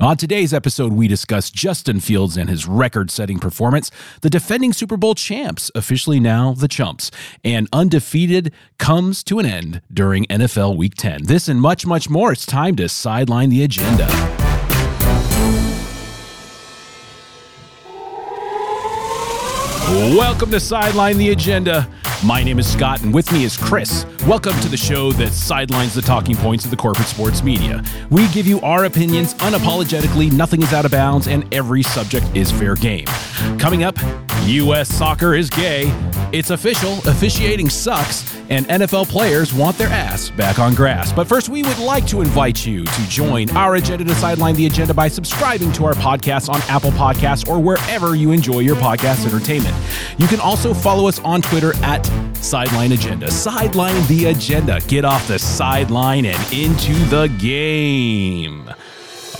On today's episode, we discuss Justin Fields and his record setting performance, the defending Super Bowl champs, officially now the Chumps, and undefeated comes to an end during NFL Week 10. This and much, much more. It's time to sideline the agenda. Welcome to Sideline the Agenda. My name is Scott, and with me is Chris. Welcome to the show that sidelines the talking points of the corporate sports media. We give you our opinions unapologetically, nothing is out of bounds, and every subject is fair game. Coming up, U.S. soccer is gay. It's official, officiating sucks, and NFL players want their ass back on grass. But first, we would like to invite you to join our agenda to sideline the agenda by subscribing to our podcast on Apple Podcasts or wherever you enjoy your podcast entertainment. You can also follow us on Twitter at Sideline Agenda. Sideline the agenda. Get off the sideline and into the game.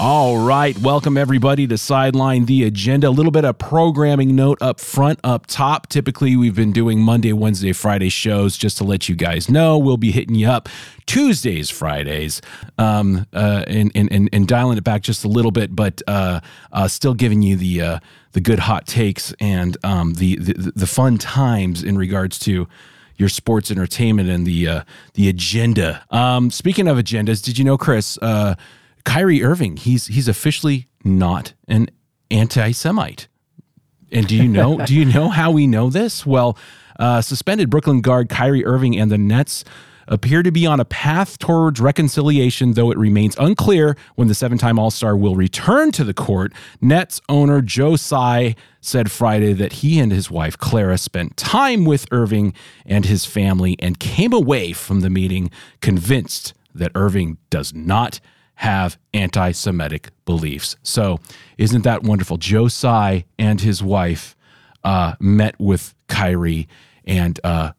All right, welcome everybody to Sideline the Agenda. A little bit of programming note up front, up top. Typically, we've been doing Monday, Wednesday, Friday shows just to let you guys know. We'll be hitting you up Tuesdays, Fridays, um, uh, and, and, and, and dialing it back just a little bit, but uh, uh, still giving you the uh, the good hot takes and um, the, the the fun times in regards to your sports entertainment and the uh, the agenda. Um, speaking of agendas, did you know, Chris? Uh, Kyrie Irving, he's he's officially not an anti-Semite. And do you know do you know how we know this? Well, uh, suspended Brooklyn guard Kyrie Irving and the Nets appear to be on a path towards reconciliation, though it remains unclear when the seven time All Star will return to the court. Nets owner Joe Tsai said Friday that he and his wife Clara spent time with Irving and his family and came away from the meeting convinced that Irving does not have anti Semitic beliefs. So, isn't that wonderful? Joe Tsai and his wife uh, met with Kyrie and uh,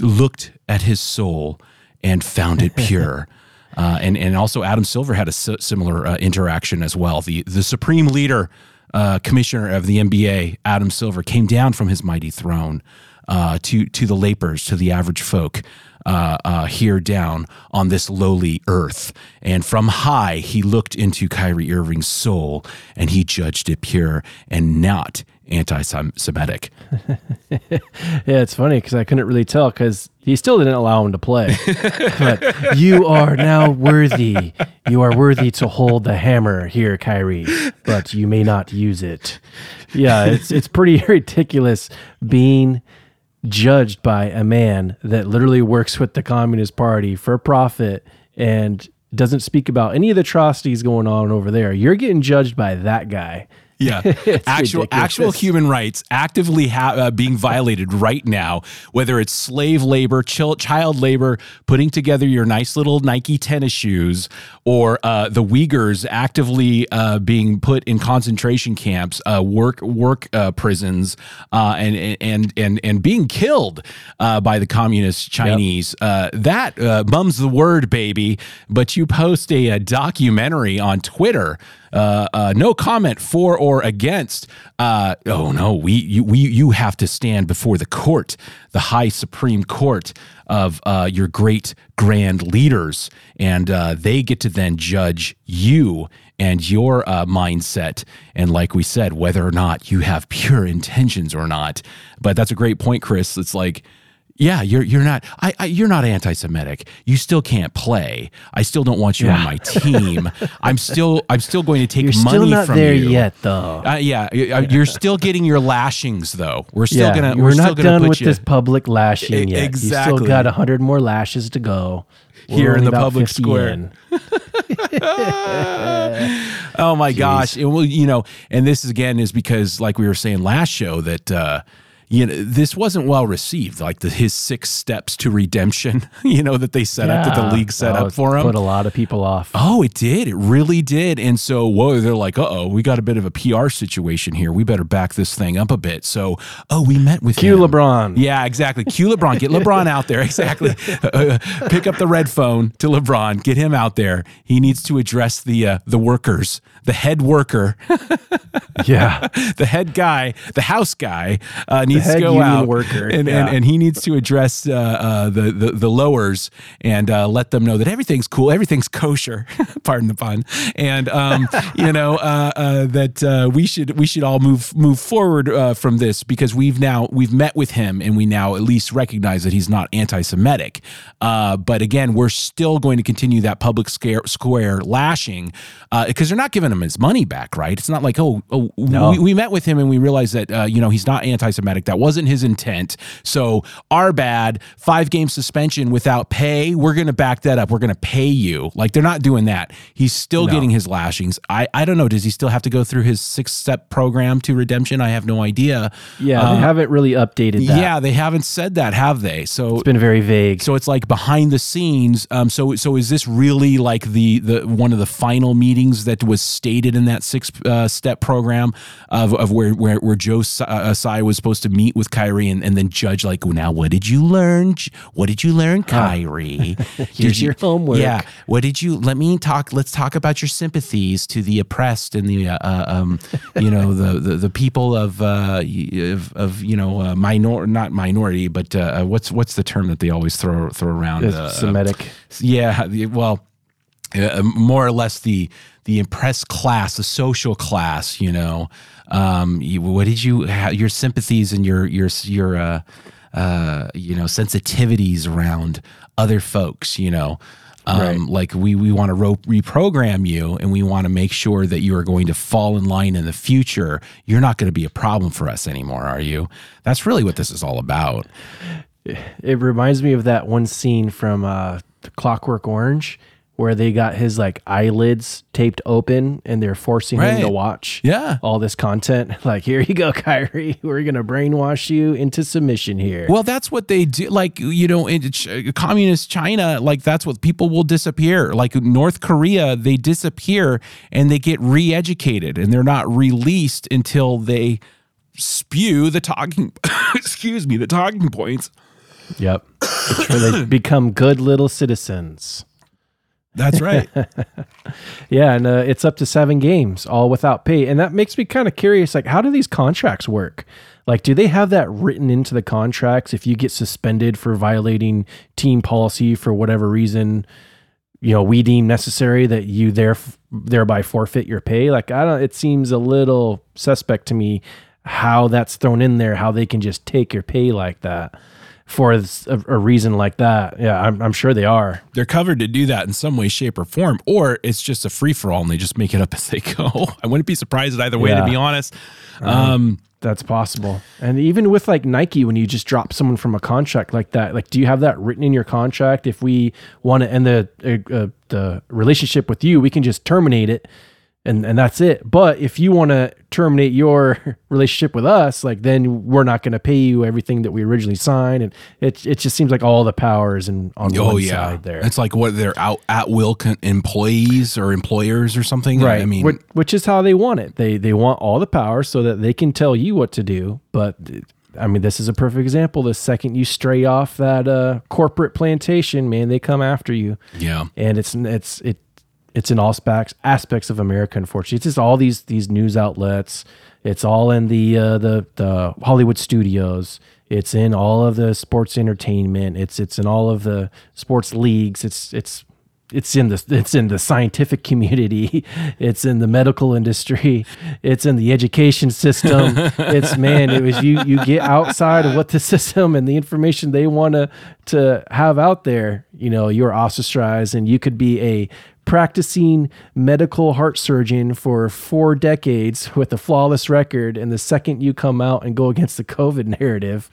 looked at his soul and found it pure. uh, and and also Adam Silver had a similar uh, interaction as well. The the supreme leader, uh, commissioner of the NBA, Adam Silver, came down from his mighty throne uh, to to the lapers, to the average folk. Uh, uh, here down on this lowly earth. And from high, he looked into Kyrie Irving's soul and he judged it pure and not anti Semitic. yeah, it's funny because I couldn't really tell because he still didn't allow him to play. but you are now worthy. You are worthy to hold the hammer here, Kyrie, but you may not use it. Yeah, it's it's pretty ridiculous being judged by a man that literally works with the Communist Party for profit and doesn't speak about any of the atrocities going on over there. You're getting judged by that guy. Yeah, actual ridiculous. actual human rights actively ha- uh, being violated right now. Whether it's slave labor, ch- child labor, putting together your nice little Nike tennis shoes, or uh, the Uyghurs actively uh, being put in concentration camps, uh, work work uh, prisons, uh, and and and and being killed by the communist Chinese. Yep. that mum's the word, baby. But you post a, a documentary on Twitter uh, uh, no comment for or against. Uh, oh no, we you, we you have to stand before the court, the high supreme court of uh, your great grand leaders, and uh, they get to then judge you and your uh, mindset, and like we said, whether or not you have pure intentions or not. But that's a great point, Chris. It's like yeah, you're you're not I, I, you're not anti-Semitic. You still can't play. I still don't want you yeah. on my team. I'm still I'm still going to take you're money still not from there you. yet, though. Uh, yeah, yeah, you're still getting your lashings though. We're still yeah, gonna. We're, we're not done with you, this public lashing yet. Exactly. You still got hundred more lashes to go. We're Here in the public square. oh my Jeez. gosh! It, well, you know, and this again is because, like we were saying last show, that. Uh, you know this wasn't well received like the his six steps to redemption you know that they set yeah. up that the league set well, up for him. put a lot of people off. Oh it did. It really did. And so whoa they're like uh-oh we got a bit of a pr situation here. We better back this thing up a bit. So oh we met with Q him. lebron. Yeah exactly. Q lebron. Get lebron out there. Exactly. Uh, pick up the red phone to lebron. Get him out there. He needs to address the uh, the workers the head worker. Yeah. The head guy the house guy uh, needs to go union out worker. and, Yeah. and and he needs to address uh, uh, the, the the lowers and uh, let them know that everything's cool, everything's kosher. pardon the pun. And um, you know uh, uh, that uh, we should we should all move move forward uh, from this because we've now we've met with him and we now at least recognize that he's not anti-Semitic. Uh, but again, we're still going to continue that public scare, square lashing because they're not giving him his money back, right? It's not like oh, oh No. we, we met with him and we realized that uh, you know he's not anti-Semitic. That wasn't his intent. So our bad. Five game suspension without pay. We're going to back that up. We're going to pay you. Like they're not doing that. He's still No. getting his lashings. I I don't know. Does he still have to go through his six step program to redemption? I have no idea. Yeah, Uh, they haven't really updated that. yeah, they haven't said that, have they? So It's been very vague. so it's like behind the scenes. Um, so so is this really like the the one of the final meetings that was stated in that six uh, step program of, of where where where Joe uh, Tsai was supposed to meet with Kyrie and, and then judge like well, now what did you learn? What did you learn, Kyrie? Here's Did you- your homework. Yeah. What did you? Let me talk. Let's talk about your sympathies to the oppressed and the uh, uh, um, you know the, the the people of uh, of, of you know uh, minor not minority but uh, uh, what's what's the term that they always throw throw around uh, Semitic. yeah well uh, more or less the the impressed class the social class you know? Um you, what did you your sympathies and your your your uh uh you know sensitivities around other folks you know? Um, Right. like we we want to ro- reprogram you and we want to make sure that you are going to fall in line in the future. You're not going to be a problem for us anymore are you? That's really what this is all about. It reminds me of that one scene from uh, Clockwork Orange where they got his like eyelids taped open and they're forcing him to watch Yeah. all this content. Like, here you go, Kyrie. We're gonna brainwash you into submission here. Well, that's what they do. Like, you know, in Ch- communist China, like, that's what people will disappear. Like, North Korea, they disappear and they get re educated and they're not released until they spew the talking, excuse me, the talking points. Yep. They become good little citizens. That's right. Yeah, and uh, it's up to seven games, all without pay, and that makes me kind of curious. Like, how do these contracts work? Like, do they have that written into the contracts? If you get suspended for violating team policy for whatever reason, you know, we deem necessary that you there thereby forfeit your pay. Like, I don't. It seems a little suspect to me how that's thrown in there. How they can just take your pay like that for a, a reason like that. Yeah, I'm, I'm sure they are. they're covered to do that in some way, shape, or form, or it's just a free for all and they just make it up as they go. I wouldn't be surprised either way, Yeah. to be honest. Um, That's possible. And even with like Nike, when you just drop someone from a contract like that, like, do you have that written in your contract? If we want to end the uh, uh, the relationship with you, we can just terminate it, and and that's it. But if you want to terminate your relationship with us, like, then we're not going to pay you everything that we originally signed, and it it just seems like all the power is in on Oh one yeah, side there. It's like what they're out at will con- employees or employers or something. right. I mean, which, which is how they want it. They they want all the power so that they can tell you what to do. But i mean this is a perfect example. The second you stray off that uh, corporate plantation man they come after you. Yeah, and it's it's it it's in all aspects aspects of america unfortunately. It's just all these these news outlets. It's all in the uh, the the hollywood studios. It's in all of the sports entertainment. It's it's in all of the sports leagues. It's it's it's in the it's in the scientific community. It's in the medical industry. It's in the education system. It's man it was you you get outside of what the system and the information they want to to have out there you know you're ostracized and you could be a practicing medical heart surgeon for four decades with a flawless record and the second you come out and go against the covid narrative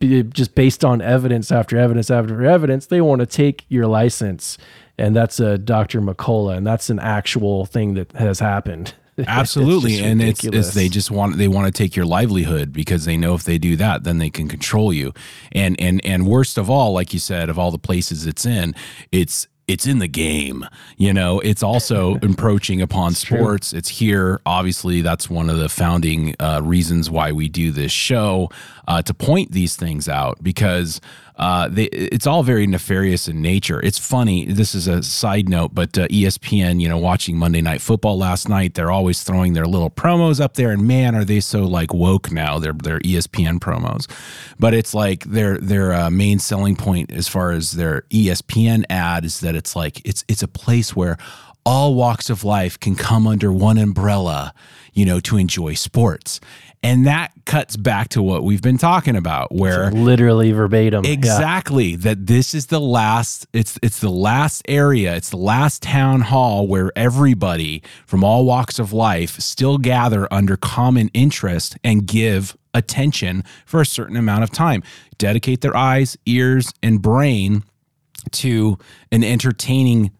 just based on evidence after evidence after evidence they want to take your license and that's a dr mccullough and that's an actual thing that has happened absolutely. just and it's, it's they just want they want to take your livelihood because they know if they do that, then they can control you. And and and worst of all, like you said, of all the places it's in, it's it's in the game. You know, it's also encroaching upon sports. It's here. Obviously, that's one of the founding uh, reasons why we do this show uh, to point these things out because uh, they, it's all very nefarious in nature. It's funny. This is a side note, but uh, ESPN, you know, watching Monday Night Football last night, they're always throwing their little promos up there, and man, are they so like woke now? They're they're ESPN promos, but it's like their their uh, main selling point as far as their ESPN ad is that it's like it's it's a place where all walks of life can come under one umbrella, you know, to enjoy sports. And that cuts back to what we've been talking about, where literally verbatim. Exactly. Yeah. That this is the last it's it's the last area, it's the last town hall where everybody from all walks of life still gather under common interest and give attention for a certain amount of time. Dedicate their eyes, ears, and brain to an entertaining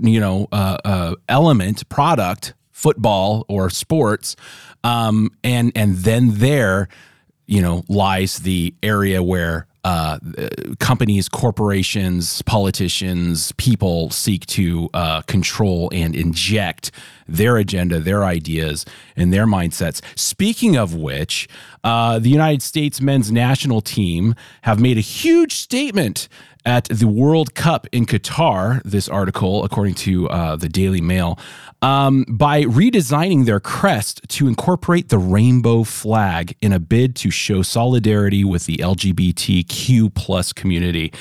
you know uh, uh, element product football or sports um, and and then there you know lies the area where uh, companies, corporations, politicians, people seek to uh, control and inject their agenda, their ideas, and their mindsets. Speaking of which, uh, the United States men's national team have made a huge statement at the World Cup in Qatar, this article, according to uh, the Daily Mail, um, by redesigning their crest to incorporate the rainbow flag in a bid to show solidarity with the LGBTQ plus community.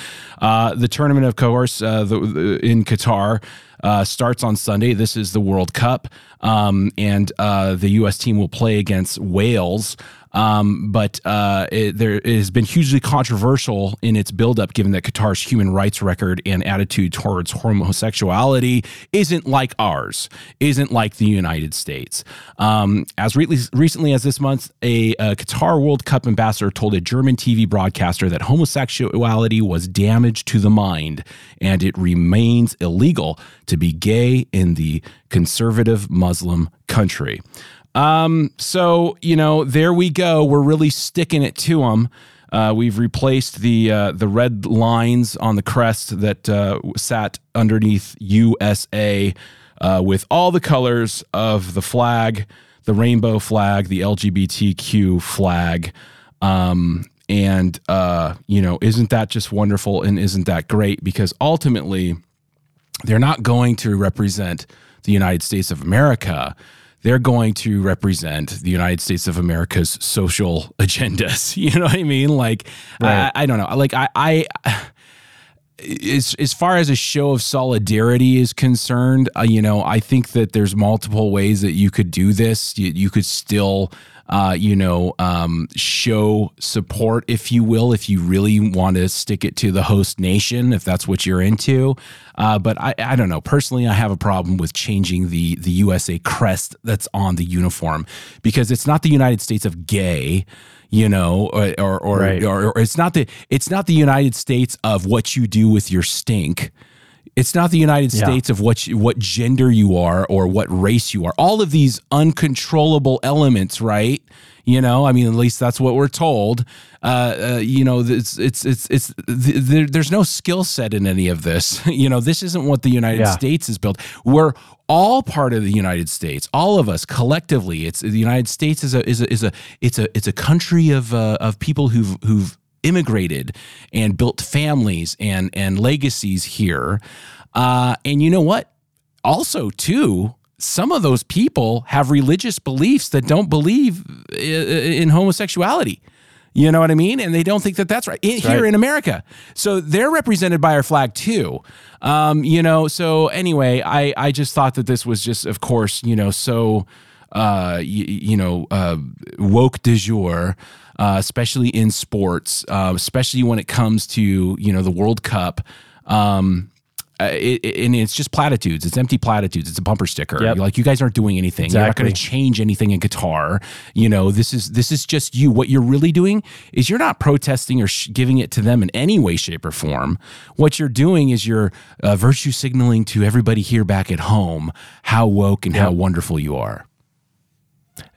Uh, the tournament, of course, uh, the, the, in Qatar. Uh, starts on Sunday. This is the World Cup, um, and uh, the U.S. team will play against Wales um, but uh, it, there it has been hugely controversial in its buildup, given that Qatar's human rights record and attitude towards homosexuality isn't like ours, isn't like the United States. Um, as re- recently as this month, a, a Qatar World Cup ambassador told a German TV broadcaster that homosexuality was damage to the mind and it remains illegal to be gay in the conservative Muslim country. Um, so you know, there we go. We're really sticking it to them. Uh, we've replaced the uh, the red lines on the crest that uh, sat underneath USA uh, with all the colors of the flag, the rainbow flag, the LGBTQ flag. Um, and uh, you know, isn't that just wonderful? And isn't that great? Because ultimately, they're not going to represent the United States of America they're going to represent the United States of America's social agendas. You know what I mean? Like, right. I, I, don't know. Like, I, I, as as far as a show of solidarity is concerned, uh, you know, I think that there's multiple ways that you could do this. You, you could still uh, you know, um, show support, if you will, if you really want to stick it to the host nation, if that's what you're into. Uh, but I, I don't know. Personally, I have a problem with changing the the USA crest that's on the uniform because it's not the United States of gay you know, or or or, right. or, or, it's not the it's not the United States of what you do with your stink. It's not the United yeah. States of what you, what gender you are or what race you are. All of these uncontrollable elements, right? You know, I mean, at least that's what we're told. Uh, uh, you know, it's it's it's it's there, there's no skill set in any of this. you know, this isn't what the United yeah. States is built. We're all part of the United States. All of us collectively. It's the United States is a is a is a it's a it's a country of uh, of people who've who've immigrated and built families and and legacies here. Uh, and you know what? Also, too, some of those people have religious beliefs that don't believe in homosexuality. You know what I mean? And they don't think that that's right that's here right. in America. So they're represented by our flag too. Um, you know, so anyway, I, I just thought that this was just, of course, you know, so, uh, you, you know, uh, woke de jour uh, especially in sports, uh, especially when it comes to you know the World Cup. Um, uh, it, it, and it's just platitudes. It's empty platitudes. It's a bumper sticker. Yep. Like you guys aren't doing anything. Exactly. You're not going to change anything in Qatar. You know, this is this is just you. What you're really doing is you're not protesting or sh- giving it to them in any way, shape, or form. What you're doing is you're uh, virtue signaling to everybody here back at home how woke and yep. how wonderful you are.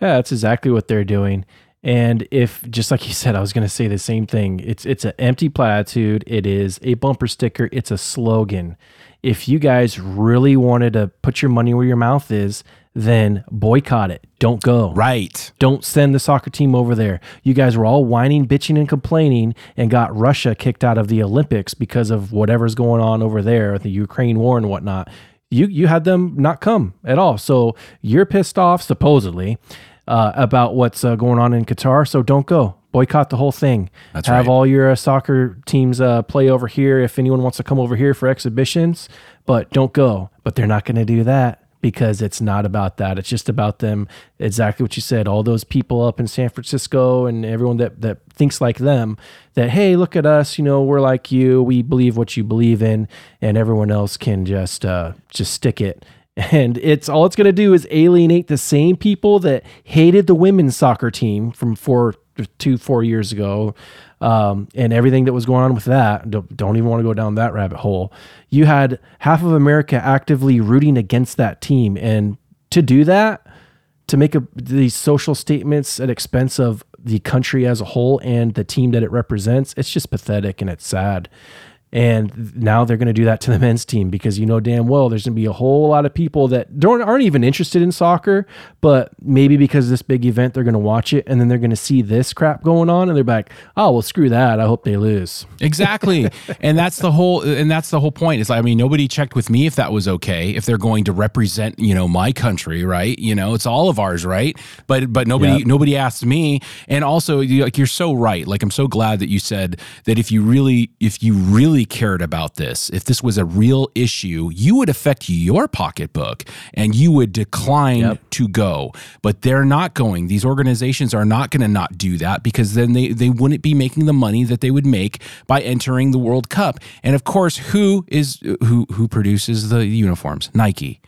Yeah, that's exactly what they're doing. And if just like you said, I was going to say the same thing. It's it's an empty platitude. It is a bumper sticker. It's a slogan. If you guys really wanted to put your money where your mouth is, then boycott it. Don't go. Right. Don't send the soccer team over there. You guys were all whining, bitching, and complaining and got Russia kicked out of the Olympics because of whatever's going on over there, the Ukraine war and whatnot. You you had them not come at all. So you're pissed off, supposedly, uh, about what's uh, going on in Qatar. So don't go. Boycott the whole thing. That's Have right. all your uh, soccer teams uh, play over here if anyone wants to come over here for exhibitions, but don't go. But they're not going to do that because it's not about that. It's just about them. Exactly what you said. All those people up in San Francisco and everyone that that thinks like them. That hey, look at us. You know, we're like you. We believe what you believe in, and everyone else can just uh, just stick it. And it's all it's going to do is alienate the same people that hated the women's soccer team from four, two, four years ago, um, and everything that was going on with that. Don't, don't even want to go down that rabbit hole. You had half of America actively rooting against that team, and to do that, to make a, these social statements at expense of the country as a whole and the team that it represents, it's just pathetic and it's sad. And now they're going to do that to the men's team because you know damn well there's going to be a whole lot of people that don't aren't even interested in soccer, but maybe because of this big event they're going to watch it and then they're going to see this crap going on and they're like, oh well, screw that. I hope they lose. Exactly. and that's the whole and that's the whole point. It's like I mean nobody checked with me if that was okay, if they're going to represent, you know, my country, right? You know, it's all of ours, right? But but nobody Yep. nobody asked me. And also you, like you're so right. Like I'm so glad that you said that if you really if you really cared about this, if this was a real issue, you would affect your pocketbook and you would decline Yep. to go. But they're not going. These organizations are not going to not do that because then they, they wouldn't be making the money that they would make by entering the World Cup. And of course, who is who who produces the uniforms? Nike.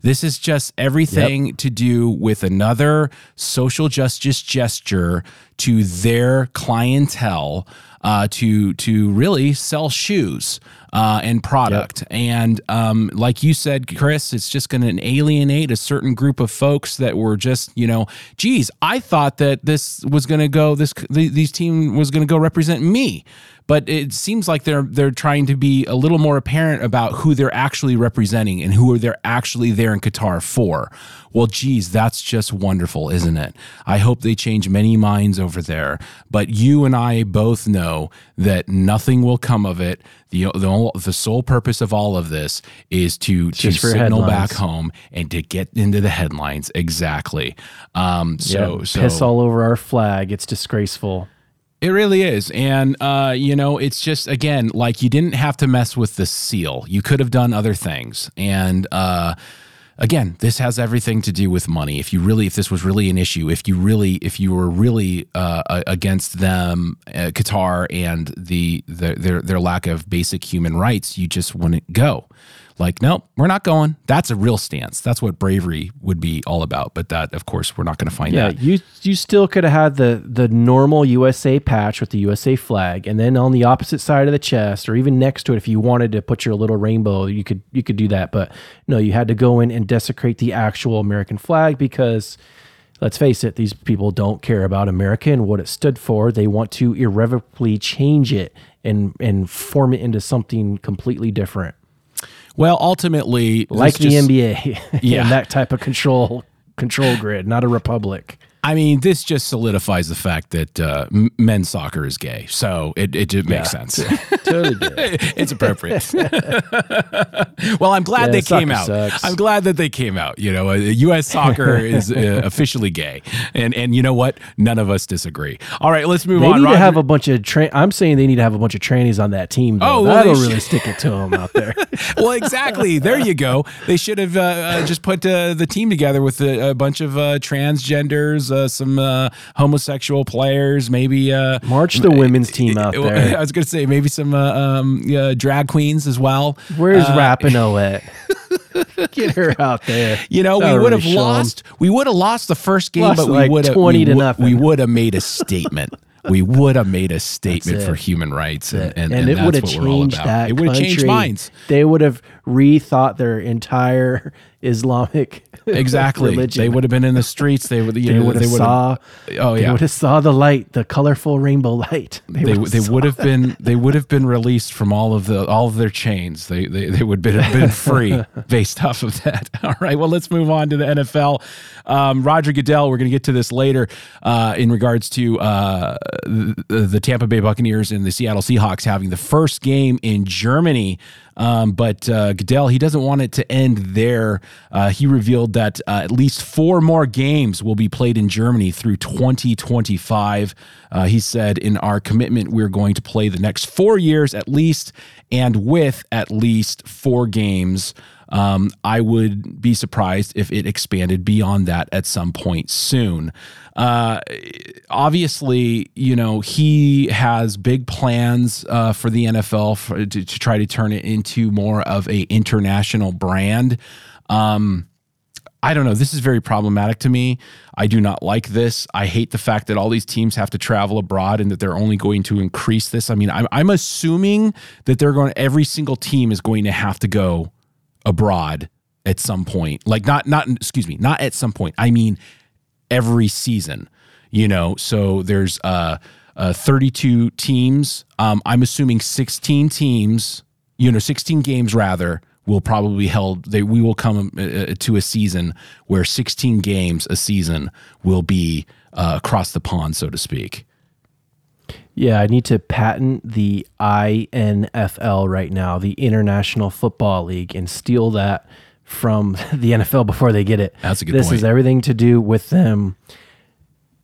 This is just everything to do with another social justice gesture to their clientele uh, to to really sell shoes uh, and product. And um, like you said, Chris, it's just going to alienate a certain group of folks that were just, you know, geez, I thought that this was going to go, this th- these team was going to go represent me. But it seems like they're they're trying to be a little more apparent about who they're actually representing and who are they're actually there in Qatar for. Well, geez, that's just wonderful, isn't it? I hope they change many minds over there. But you and I both know that nothing will come of it. The the, the sole purpose of all of this is to to just signal headlines. back home and to get into the headlines. Exactly. Um, so Yep. so piss all over our flag. It's disgraceful. It really is. And, uh, you know, it's just, again, like you didn't have to mess with the seal. You could have done other things. And, uh, again, this has everything to do with money. If you really, if this was really an issue, if you really, if you were really uh, against them, uh, Qatar and the, the their their lack of basic human rights, you just wouldn't go. Like, nope, we're not going. That's a real stance. That's what bravery would be all about. But that, of course, we're not going to find Yeah, that. you you still could have had the the normal USA patch with the USA flag, and then on the opposite side of the chest, or even next to it, if you wanted to put your little rainbow, you could you could do that. But no, you had to go in and desecrate the actual American flag because, let's face it, these people don't care about America and what it stood for. They want to irrevocably change it and and form it into something completely different, Well, ultimately, like the just- NBA. Yeah. and that type of control control grid, not a republic. I mean, this just solidifies the fact that uh, men's soccer is gay. So it, it just makes Yeah. sense. Totally it's appropriate. well, I'm glad Yeah, they came out. sucks. I'm glad that they came out. You know, uh, U.S. soccer is uh, officially gay, and and you know what? None of us disagree. All right, let's move They on. need to have a bunch of train. I'm saying they need to have a bunch of trannies on that team. Though. Oh, well, that'll really stick it to them out there. well, exactly. There you go. They should have uh, uh, just put uh, the team together with a, a bunch of uh, uh, some uh, homosexual players, maybe. Uh, March the women's team out there. I was going to say maybe some uh, um, drag queens as well. Where's Uh, Rapinoe at? Get her out there. You know, we would have lost. We would have lost the first game, Lost but we like would have 20 to nothing. we would have made a statement. we would have made a statement for human rights, and, and, and, and it would have what we're all changed that It would have changed minds. They would have rethought their entire Islamic exactly. religion. They would have been in the streets. They would. You They know, would have they would saw. Oh They yeah. would have saw the light, the colorful rainbow light. They, would've they would have been they would have been released from all of the all of their chains. They they, they would have been free based off of that. All right. Well, let's move on to the NFL. Um, Roger Goodell. We're going to get to this later uh, in regards to uh, the, the Tampa Bay Buccaneers and the Seattle Seahawks having the first game in Germany. Um, but uh, Goodell, he doesn't want it to end there. Uh, he revealed that uh, at least four more games will be played in Germany through 2025. Uh, he said, In our commitment, we're going to play the next four years at least, and with at least four games. Um, I would be surprised if it expanded beyond that at some point soon. Uh, obviously, you know, he has big plans uh, for the NFL for, to, to try to turn it into more of a international brand. Um, I don't know. This is very problematic to me. I do not like this. I hate the fact that all these teams have to travel abroad and that they're only going to increase this. I mean, I'm, I'm assuming that they're going. Every single team is going to have to go abroad at some point. Like not not excuse me, not at some point. I mean every season. You know, so there's uh, uh 32 teams. Um I'm assuming 16 teams, you know, 16 games rather will probably be held they we will come uh, to a season where 16 games a season will be uh, across the pond so to speak. Yeah, I need to patent the INFL right now, the International Football League, and steal that from the NFL before they get it. That's a good this point. is everything to do with them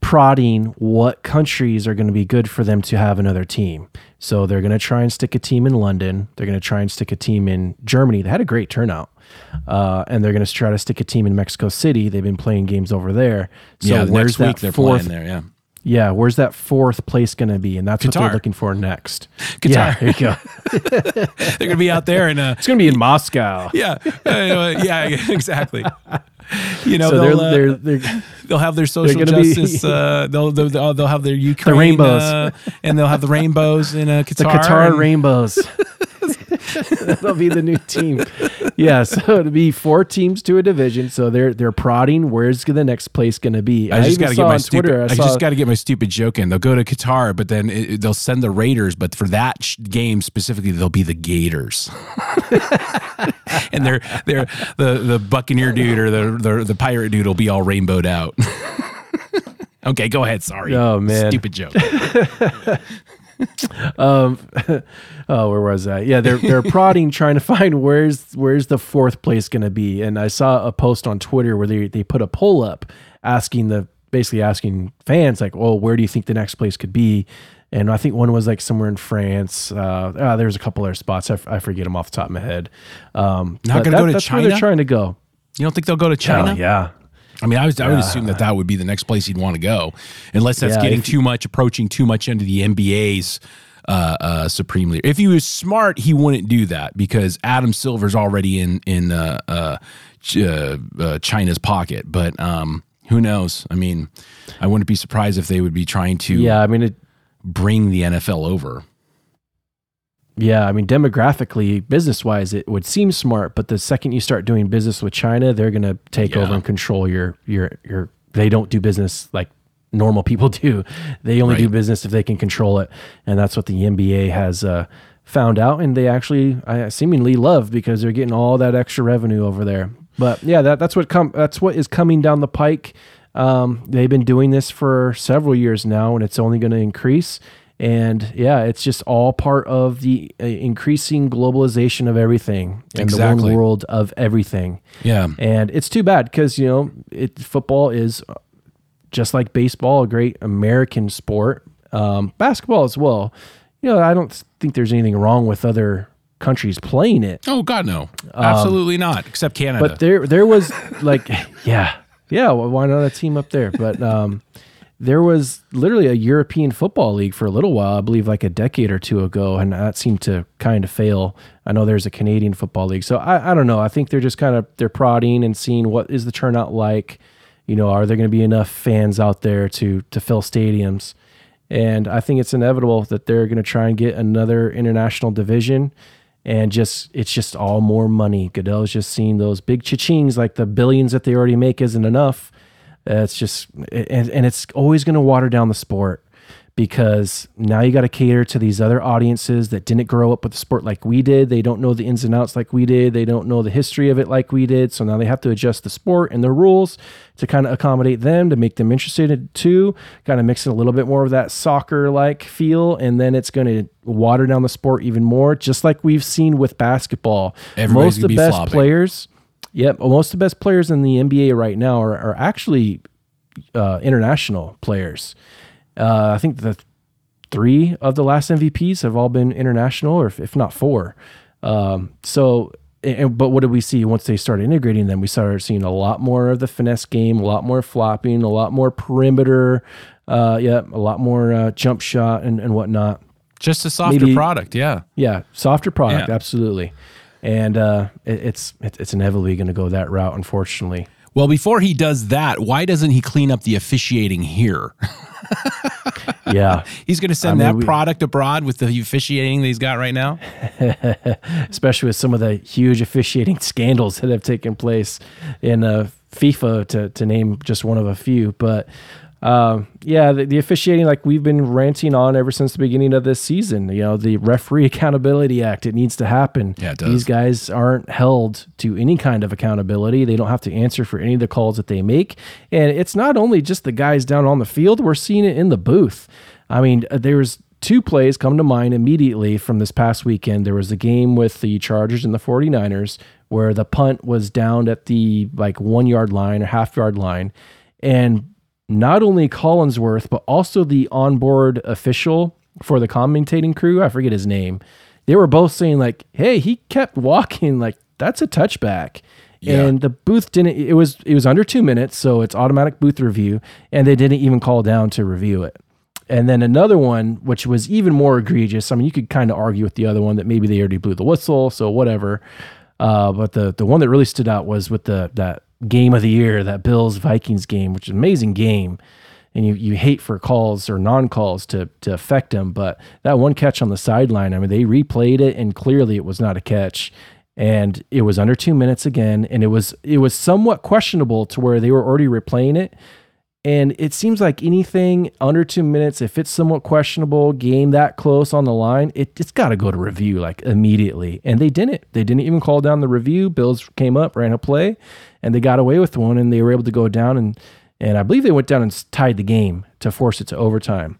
prodding what countries are going to be good for them to have another team. So they're going to try and stick a team in London. They're going to try and stick a team in Germany. They had a great turnout. Uh, and they're going to try to stick a team in Mexico City. They've been playing games over there. So yeah, the where's next week that they're fourth playing there, yeah. Yeah, where's that fourth place going to be? And that's what they're looking for next. Qatar. Yeah, there you go. They're going to be out there and uh It's going to be in Moscow. yeah, uh, yeah, exactly. You know, So they'll, they're, uh, they're, they're, they'll have their social gonna be- justice. uh, they'll, they'll they'll have their Ukraine the rainbows. uh, and they'll have the rainbows in uh, Qatar. the Qatar and- Rainbows. That'll be the new team. Yeah, so it'll be four teams to a division. So they're they're prodding where's the next place going to be. I just got to get my stupid. Twitter. I, I, saw, just got to get my stupid joke in. They'll go to Qatar, but then it, they'll send the Raiders. But for that sh- game specifically, they'll be the Gators. and they're they're the the Buccaneer dude or the the, the pirate dude will be all rainbowed out. okay, go ahead. Sorry. Oh, man. stupid joke. Um, oh, where was I? Yeah, they're they're prodding, trying to find where's where's the fourth place going to be. And I saw a post on Twitter where they they put a poll up asking the basically asking fans like, "Well, where do you think the next place could be?" And I think one was like somewhere in France. Uh, ah, there's a couple other spots. I, f- I forget them off the top of my head. Um, Not gonna go to that's where China? they're trying to go. You don't think they'll go to China? Oh, yeah. I mean, I was I would assume that that would be the next place he'd want to go, unless that's Yeah, getting too much, approaching too much into the NBA's uh, uh, supreme leader. If he was smart, he wouldn't do that because Adam Silver's already in in uh, uh, Ch- uh, uh, China's pocket. But um, who knows? I mean, I wouldn't be surprised if they would be trying to Yeah, I mean, it, bring the NFL over. Yeah, I mean, demographically, business wise, it would seem smart, but the second you start doing business with China, they're going to take Yeah. over and control your your your. They don't do business like normal people do. They only do business if they can control it, and that's what the NBA has uh, found out, and they actually uh, seemingly love because they're getting all that extra revenue over there. But yeah, that that's what com- that's what is coming down the pike. Um, they've been doing this for several years now, and it's only going to increase. And yeah, it's just all part of the uh, increasing globalization of everything and the one world of everything. Yeah, And it's too bad because you know it football is uh, just like baseball, a great American sport. Um, basketball as well. You know, I don't think there's anything wrong with other countries playing it. Oh God, no, absolutely not. Except Canada. Um, But there, there was like, yeah, yeah. Well, why not a team up there? But um, there was literally a European football league for a little while. I believe like a decade or two ago, and that seemed to kind of fail. I know there's a Canadian football league, so I, I don't know. I think they're just kind of they're prodding and seeing what is the turnout like. You know, are there going to be enough fans out there to to fill stadiums? And I think it's inevitable that they're going to try and get another international division and just it's just all more money. Goodell's just seeing those big cha-chings, like the billions that they already make isn't enough. Uh, it's just and, and it's always going to water down the sport because now you got to cater to these other audiences that didn't grow up with the sport like we did. They don't know the ins and outs like we did. They don't know the history of it like we did. So now they have to adjust the sport and the rules to kind of accommodate them to make them interested too. Kind of mix in a little bit more of that soccer like feel, and then it's going to water down the sport even more, just like we've seen with basketball. Everybody's most of the be best flopping. players, yep, most of the best players in the NBA right now are, are actually uh, international players. Uh, I think the three of the last MVPs have all been international, or if, if not four. Um, so, and, but what did we see once they started integrating them? We started seeing a lot more of the finesse game, a lot more flopping, a lot more perimeter, uh, yeah, a lot more uh, jump shot and, and whatnot. Just a softer Maybe- product, yeah. Yeah, softer product, Yeah. absolutely. And uh, it, it's it's inevitably going to go that route, unfortunately. Well, before he does that, why doesn't he clean up the officiating here? Yeah, He's going to send I mean, that we- product abroad with the officiating that he's got right now. especially with some of the huge officiating scandals that have taken place in uh, FIFA, to to name just one of a few. But um, yeah, the, the officiating, like we've been ranting on ever since the beginning of this season. You know, the Referee Accountability Act, it needs to happen. Yeah, it does. These guys aren't held to any kind of accountability. They don't have to answer for any of the calls that they make. And it's not only just the guys down on the field, we're seeing it in the booth. I mean, uh, there's two plays come to mind immediately from this past weekend. There was a game with the Chargers and the 49ers where the punt was down at the like one yard line or half yard line. And not only Collinsworth, but also the onboard official for the commentating crew, I forget his name, they were both saying, like, hey, he kept walking, like, that's a touchback. Yeah. And the booth didn't it was it was under two minutes, so it's automatic booth review, and they didn't even call down to review it. And then another one, which was even more egregious. I mean, you could kind of argue with the other one that maybe they already blew the whistle, so whatever. Uh, but the the one that really stood out was with the that game of the year, that Bills Vikings game, which is an amazing game. And you, you hate for calls or non calls to to affect them, but that one catch on the sideline, I mean, they replayed it and clearly it was not a catch, and it was under two minutes again, and it was it was somewhat questionable to where they were already replaying it, and it seems like anything under two minutes, if it's somewhat questionable, game that close on the line, it, it's got to go to review like immediately. And they didn't. They didn't even call down the review. Bills came up, ran a play, and they got away with one, and they were able to go down and and I believe they went down and tied the game to force it to overtime.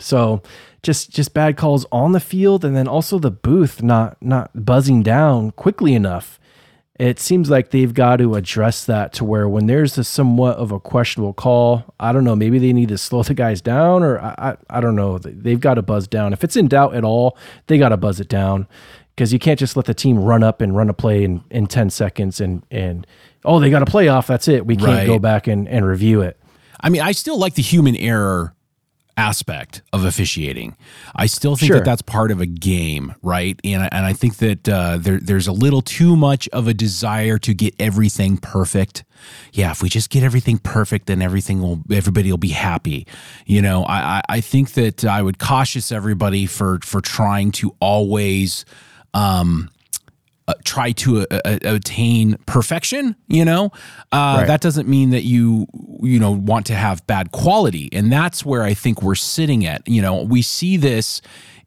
So just just bad calls on the field, and then also the booth not not buzzing down quickly enough it seems like they've got to address that to where when there's a somewhat of a questionable call, I don't know, maybe they need to slow the guys down or I, I, I don't know. They've got to buzz down. If it's in doubt at all, they got to buzz it down because you can't just let the team run up and run a play in, in 10 seconds and, and, oh, they got a play off. That's it. We can't Right. go back and, and review it. I mean, I still like the human error aspect of officiating. I still think Sure. that that's part of a game, right? And I, and I think that uh, there, there's a little too much of a desire to get everything perfect. Yeah, if we just get everything perfect, then everything will everybody will be happy. You know, I I, I think that I would cautious everybody for for trying to always. Um, uh, try to uh, uh, attain perfection you know? Uh, Right. that doesn't mean that you you know want to have bad quality. And that's where i think we're sitting at. You know we see this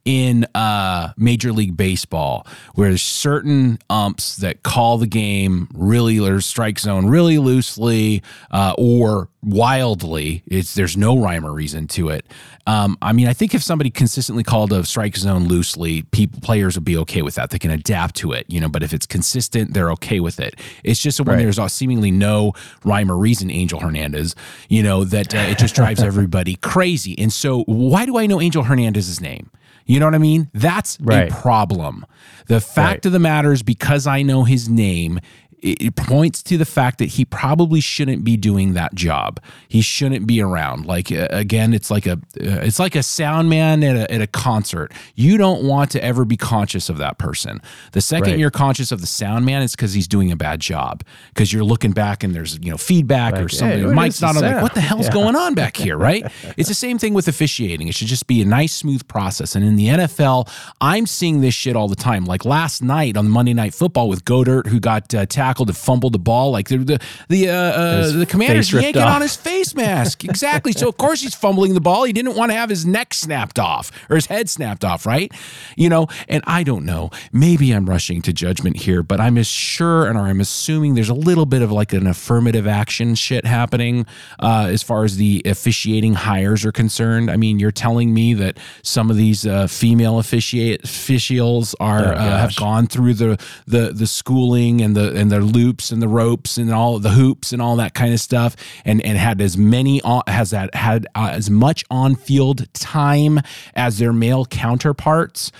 in uh, Major League Baseball, where there's certain umps that call the game really or strike zone really loosely uh, or wildly. It's there's no rhyme or reason to it. Um, I mean, I think if somebody consistently called a strike zone loosely, people players would be okay with that. They can adapt to it, you know. But if it's consistent, they're okay with it. It's just when Right. there's seemingly no rhyme or reason, Angel Hernandez, you know, that uh, it just drives everybody crazy. And so, why do I know Angel Hernandez's name? You know what I mean? That's Right. a problem. The fact Right. of the matter is, because I know his name, it, points to the fact that he probably shouldn't be doing that job. He shouldn't be around. Like again, it's like a uh, it's like a sound man at a, at a concert. You don't want to ever be conscious of that person. The second Right. you're conscious of the sound man, it's because he's doing a bad job. Because you're looking back and there's you know feedback or something. hey, the look at mic's this not. Like, what the hell's Yeah. going on back here? Right? it's the same thing with officiating. It should just be a nice, smooth process. And in the NFL, I'm seeing this shit all the time. Like last night on Monday Night Football with Goedert, who got uh, tackled and fumbled the ball. Like the the the, uh, uh, the commander's yanking off. on his face mask. exactly. So of course he's fumbling the ball. He didn't want to have his neck snapped off or his head snapped off, right? You know, and I don't know. Maybe I'm rushing to judgment here, but I'm as sure and or I'm assuming there's a little bit of like an affirmative action shit happening uh, as far as the officiating hires are concerned. I mean, you're telling me that some of these uh, female officiate officials are Oh, uh, have gone through the the the schooling and the and the loops and the ropes and all the hoops and all that kind of stuff and and had as many on, has that had uh, as much on field time as their male counterparts.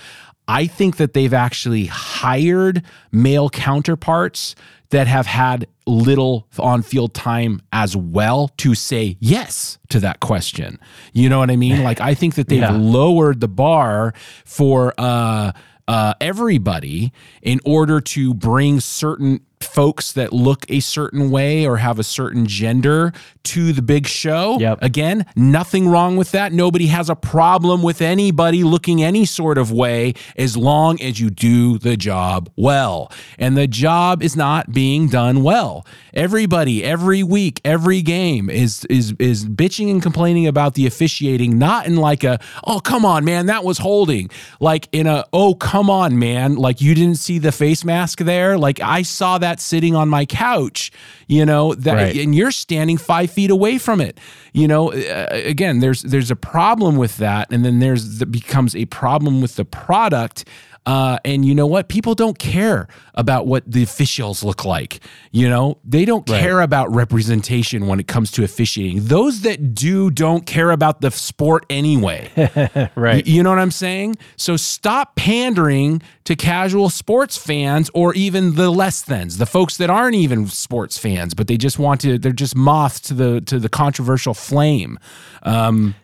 I think that they've actually hired male counterparts that have had little on field time as well to say yes to that question. You know what I mean? Like I think that they've Yeah. lowered the bar for uh uh, everybody in order to bring certain folks that look a certain way or have a certain gender to the big show. Yep. Again, nothing wrong with that. Nobody has a problem with anybody looking any sort of way as long as you do the job well. And the job is not being done well. Everybody, every week, every game is is is bitching and complaining about the officiating, not in like a, oh come on, man, that was holding. Like in a, oh come on, man, like you didn't see the face mask there. Like I saw that sitting on my couch, you know, that Right. and you're standing five feet away from it. You know, uh, again, there's there's a problem with that, and then there's that becomes a problem with the product. Uh, and you know what? People don't care about what the officials look like. You know, they don't care about representation when it comes to officiating. Those that do don't care about the sport anyway. Right. You know what I'm saying? So stop pandering to casual sports fans or even the less thans, the folks that aren't even sports fans, but they just want to. They're just moths to the to the controversial flame. Um,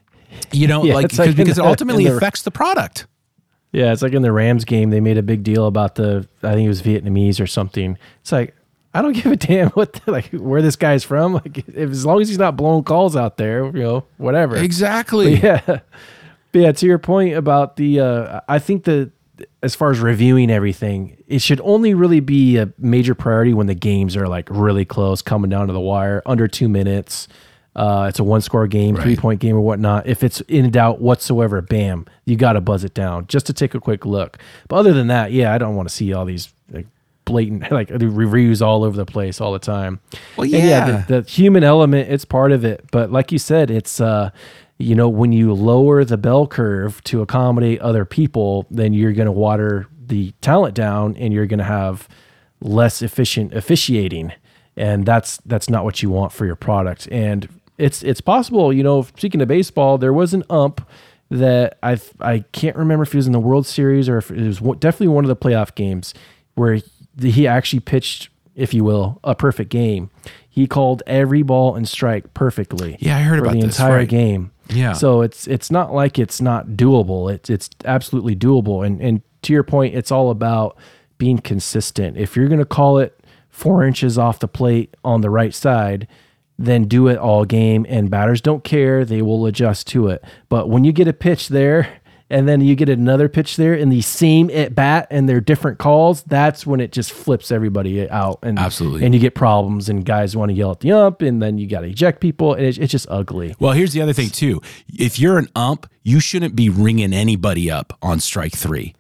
you know, Yeah, like, like because it ultimately the- affects the product. Yeah, it's like in the Rams game, they made a big deal about the I think it was Vietnamese or something. It's like I don't give a damn what the, like where this guy's from. Like if, as long as he's not blowing calls out there, you know, whatever. Exactly. yeah. But yeah, to your point about the uh I think that as far as reviewing everything, it should only really be a major priority when the games are like really close, coming down to the wire, under two minutes. Uh, it's a one score game, three point game, or whatnot. If it's in doubt whatsoever, bam, you got to buzz it down just to take a quick look. But other than that, yeah, I don't want to see all these like blatant like reviews all over the place all the time. Well, And yeah. the, the human element, it's part of it. But like you said, it's uh, you know, when you lower the bell curve to accommodate other people, then you're going to water the talent down, and you're going to have less efficient officiating, and that's that's not what you want for your product. And it's it's possible, you know. Speaking of baseball, there was an ump that I I can't remember if he was in the World Series or if it was definitely one of the playoff games where he, he actually pitched, if you will, a perfect game. He called every ball and strike perfectly. Yeah, I heard for about the this, entire right. game. Yeah. So it's it's not like it's not doable. It's it's absolutely doable. And and to your point, it's all about being consistent. If you're gonna call it four inches off the plate on the right side, then do it all game. And batters don't care; they will adjust to it. But when you get a pitch there. And then you get another pitch there in the same at bat and they're different calls. That's when it just flips everybody out. And Absolutely. And you get problems and guys want to yell at the ump and then you got to eject people. And it's, it's just ugly. Well, here's the other thing too. If you're an ump, you shouldn't be ringing anybody up on strike three.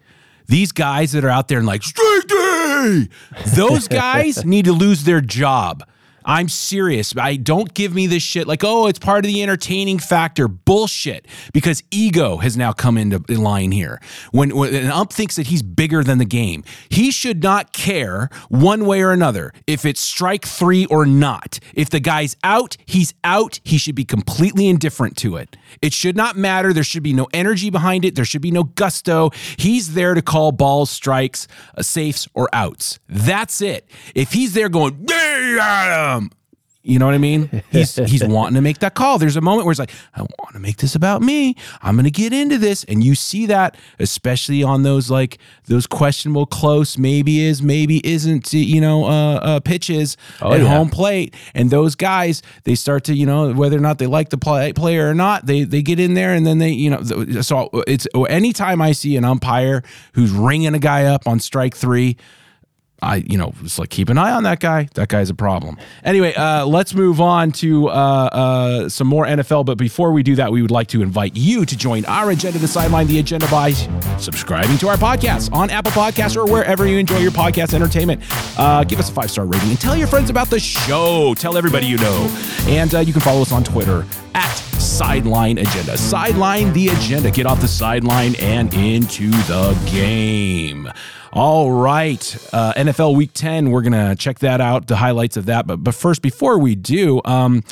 These guys that are out there and like strike three, those guys need to lose their job. I'm serious. I don't give me this shit like, oh, it's part of the entertaining factor. Bullshit. Because ego has now come into line here. When, when an ump thinks that he's bigger than the game, he should not care one way or another if it's strike three or not. If the guy's out, he's out. He should be completely indifferent to it. It should not matter. There should be no energy behind it. There should be no gusto. He's there to call balls, strikes, uh, safes, or outs. That's it. If he's there going, damn, you know what I mean? He's he's wanting to make that call. There's a moment where it's like, I want to make this about me. I'm going to get into this, and you see that, especially on those like those questionable, close, maybe is, maybe isn't, you know, uh, uh pitches Oh, at yeah. home plate, and those guys they start to, you know, whether or not they like the play, player or not, they they get in there, and then they, you know, so it's anytime I see an umpire who's ringing a guy up on strike three. I, you know, it's like keep an eye on that guy. That guy's a problem. Anyway, uh, let's move on to uh, uh, some more NFL. But before we do that, we would like to invite you to join our agenda, the sideline, the agenda by subscribing to our podcast on Apple Podcasts or wherever you enjoy your podcast entertainment. Uh, give us a five star rating and tell your friends about the show. Tell everybody you know, and uh, you can follow us on Twitter at Sideline Agenda. Sideline the agenda. Get off the sideline and into the game. All right, uh, NFL Week Ten. We're gonna check that out, the highlights of that. But but first, before we do, um,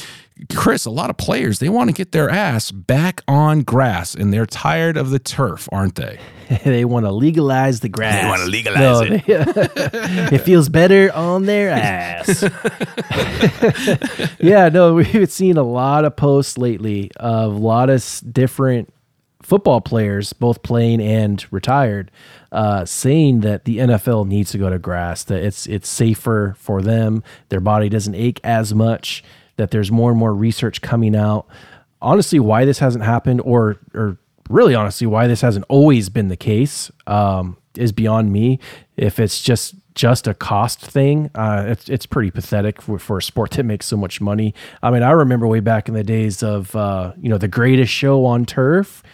Chris, a lot of players they want to get their ass back on grass, and they're tired of the turf, aren't they? they want to legalize the grass. They wanna legalize it. it feels better on their ass. yeah, no, we've seen a lot of posts lately of a lot of different football players, both playing and retired, uh, saying that the NFL needs to go to grass. That it's it's safer for them. Their body doesn't ache as much. That there's more and more research coming out. Honestly, why this hasn't happened, or or really honestly, why this hasn't always been the case, um, is beyond me. If it's just just a cost thing, uh, it's it's pretty pathetic for, for a sport that makes so much money. I mean, I remember way back in the days of uh, you know the greatest show on turf.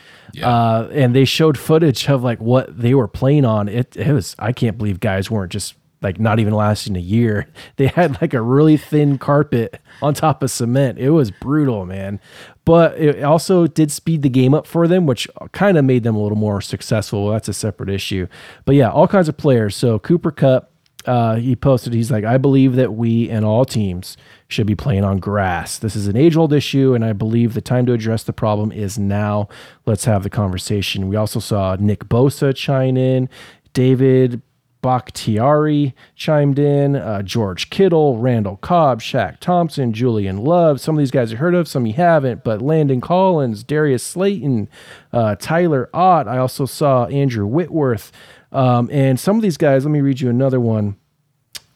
Uh, and they showed footage of like what they were playing on. It, it was I can't believe guys weren't just like not even lasting a year. They had like a really thin carpet on top of cement. It was brutal, man. But it also did speed the game up for them, which kind of made them a little more successful. That's a separate issue. But yeah, all kinds of players. So Cooper Kupp, uh, he posted, he's like, I believe that we and all teams should be playing on grass. This is an age old issue, and I believe the time to address the problem is now. Let's have the conversation. We also saw Nick Bosa chime in, David Bakhtiari chimed in, uh, George Kittle, Randall Cobb, Shaq Thompson, Julian Love. Some of these guys you heard of, some you haven't, but Landon Collins, Darius Slayton, uh, Tyler Ott. I also saw Andrew Whitworth. Um, and some of these guys, let me read you another one.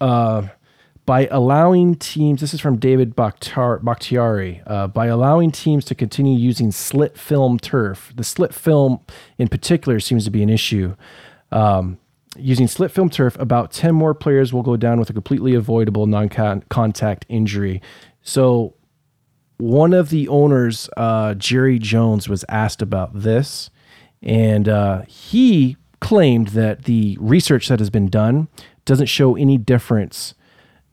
Uh, by allowing teams, this is from David Bakhtar, Bakhtiari, uh, by allowing teams to continue using slit film turf, the slit film in particular seems to be an issue. Um, using slit film turf, about 10 more players will go down with a completely avoidable non contact injury. So, one of the owners, uh, Jerry Jones, was asked about this, and uh, he claimed that the research that has been done doesn't show any difference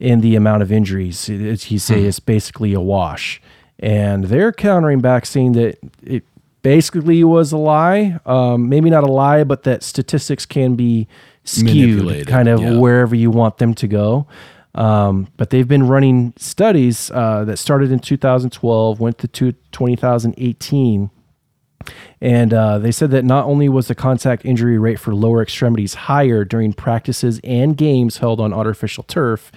in the amount of injuries. It- he say it's basically a wash, and they're countering back, saying that it basically was a lie. Um, maybe not a lie, but that statistics can be skewed, kind of yeah. wherever you want them to go. Um, but they've been running studies uh, that started in 2012, went to two- 2018. And uh, they said that not only was the contact injury rate for lower extremities higher during practices and games held on artificial turf,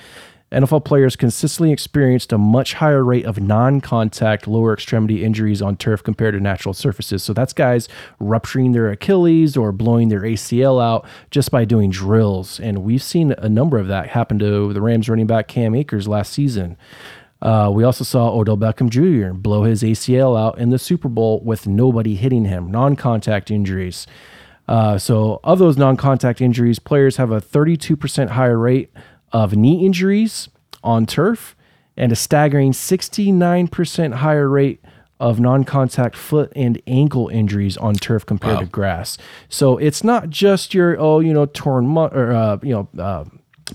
NFL players consistently experienced a much higher rate of non contact lower extremity injuries on turf compared to natural surfaces. So that's guys rupturing their Achilles or blowing their ACL out just by doing drills. And we've seen a number of that happen to the Rams running back Cam Akers last season. Uh, we also saw Odell Beckham Jr. blow his ACL out in the Super Bowl with nobody hitting him, non contact injuries. Uh, so, of those non contact injuries, players have a 32% higher rate of knee injuries on turf and a staggering 69% higher rate of non contact foot and ankle injuries on turf compared to grass. So, it's not just your, oh, you know, torn, mu- or, uh, you know, uh,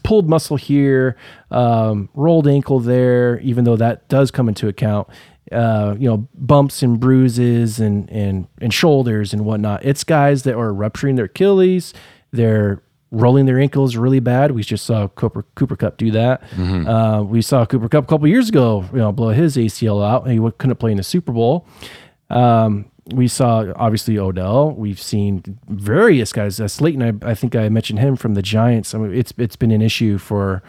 pulled muscle here, um, rolled ankle there, even though that does come into account. Uh, you know, bumps and bruises and and and shoulders and whatnot. It's guys that are rupturing their Achilles. They're rolling their ankles really bad. We just saw Cooper Cooper Kupp do that. Mm-hmm. Uh, we saw Cooper Kupp a couple years ago, you know, blow his ACL out, and he couldn't play in the Super Bowl. Um, we saw obviously Odell. We've seen various guys. Uh, Slayton, I, I, think I mentioned him from the Giants. I mean, it's it's been an issue for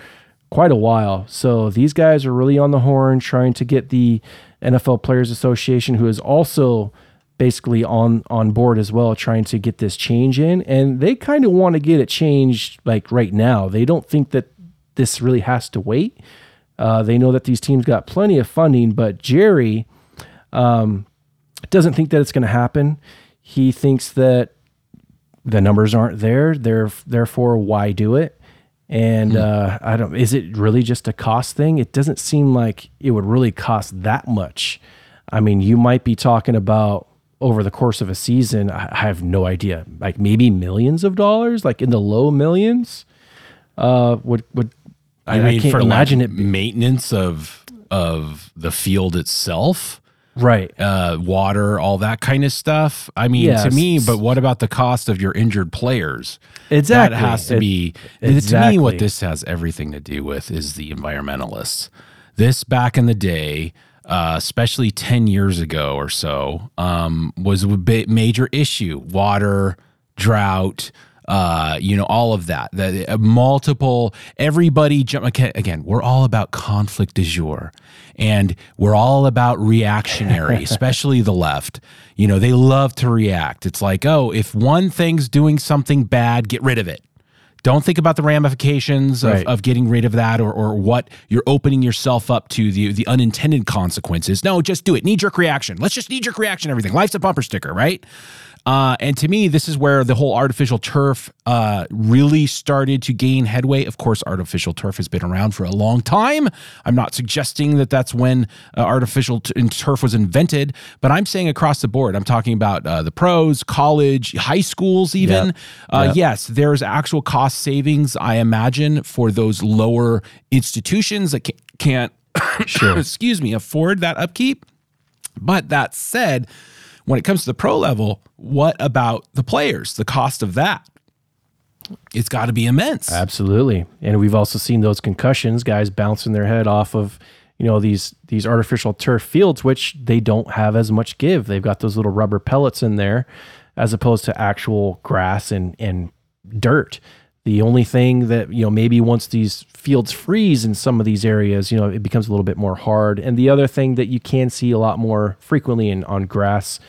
quite a while. So these guys are really on the horn, trying to get the NFL Players Association, who is also basically on on board as well, trying to get this change in. And they kind of want to get it changed like right now. They don't think that this really has to wait. Uh, they know that these teams got plenty of funding, but Jerry. Um, doesn't think that it's going to happen. He thinks that the numbers aren't there. There, therefore, why do it? And hmm. uh, I don't. Is it really just a cost thing? It doesn't seem like it would really cost that much. I mean, you might be talking about over the course of a season. I have no idea. Like maybe millions of dollars, like in the low millions. Uh, would would I, mean, I can't imagine it maintenance of of the field itself right uh, water all that kind of stuff. I mean yes. to me but what about the cost of your injured players? Exactly. that has to it, be exactly. to me what this has everything to do with is the environmentalists. This back in the day uh, especially 10 years ago or so um, was a major issue. Water drought uh, you know, all of that. The, uh, multiple, everybody jump. Again, we're all about conflict du jour, and we're all about reactionary, especially the left. You know, they love to react. It's like, oh, if one thing's doing something bad, get rid of it. Don't think about the ramifications of, right. of getting rid of that or, or what you're opening yourself up to, the, the unintended consequences. No, just do it. Knee jerk reaction. Let's just knee jerk reaction everything. Life's a bumper sticker, right? Uh, and to me, this is where the whole artificial turf uh, really started to gain headway. Of course, artificial turf has been around for a long time. I'm not suggesting that that's when uh, artificial t- turf was invented, but I'm saying across the board. I'm talking about uh, the pros, college, high schools, even. Yep. Uh, yep. Yes, there's actual cost savings, I imagine, for those lower institutions that can't, sure. excuse me, afford that upkeep. But that said, when it comes to the pro level, what about the players? The cost of that? It's got to be immense. Absolutely. And we've also seen those concussions, guys bouncing their head off of, you know, these these artificial turf fields which they don't have as much give. They've got those little rubber pellets in there as opposed to actual grass and and dirt. The only thing that, you know, maybe once these fields freeze in some of these areas, you know, it becomes a little bit more hard. And the other thing that you can see a lot more frequently in on grass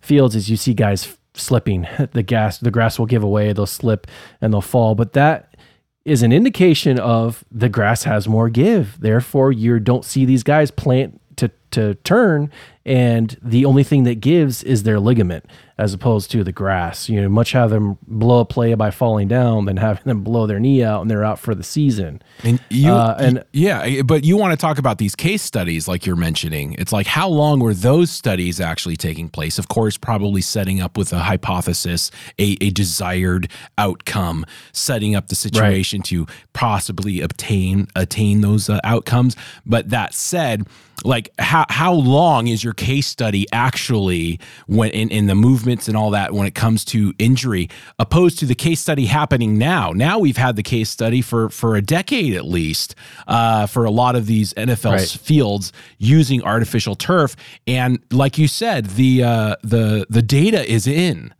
fields is you see guys slipping. The gas, the grass will give away, they'll slip and they'll fall. But that is an indication of the grass has more give. Therefore, you don't see these guys plant to to turn and the only thing that gives is their ligament as opposed to the grass. You know, much have them blow a play by falling down than having them blow their knee out and they're out for the season. And you, uh, and yeah, but you want to talk about these case studies like you're mentioning. It's like how long were those studies actually taking place? Of course, probably setting up with a hypothesis, a, a desired outcome, setting up the situation right. to possibly obtain attain those uh, outcomes. But that said, like how how long is your case study actually when in, in the movements and all that when it comes to injury opposed to the case study happening now? Now we've had the case study for for a decade at least uh, for a lot of these NFL right. fields using artificial turf. And like you said the uh, the the data is in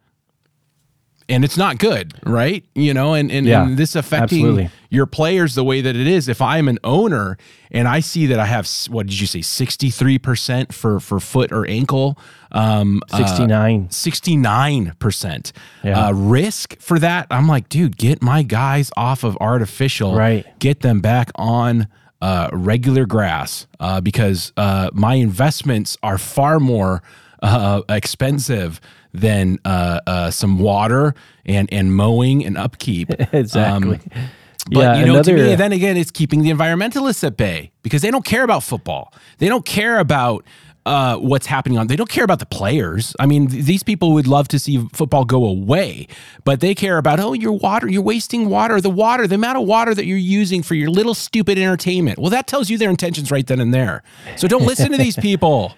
and it's not good, right? You know, and and, yeah, and this affecting absolutely. your players the way that it is. If I'm an owner and I see that I have what did you say, sixty three percent for for foot or ankle, um, sixty nine, sixty nine percent uh, risk for that. I'm like, dude, get my guys off of artificial, right? Get them back on. Uh, regular grass uh, because uh, my investments are far more uh, expensive than uh, uh, some water and and mowing and upkeep. exactly. Um, but yeah, you know, another, to me, then again, it's keeping the environmentalists at bay because they don't care about football. They don't care about uh, what's happening on. They don't care about the players. I mean, th- these people would love to see football go away, but they care about oh, your water, you're wasting water, the water, the amount of water that you're using for your little stupid entertainment. Well, that tells you their intentions right then and there. So don't listen to these people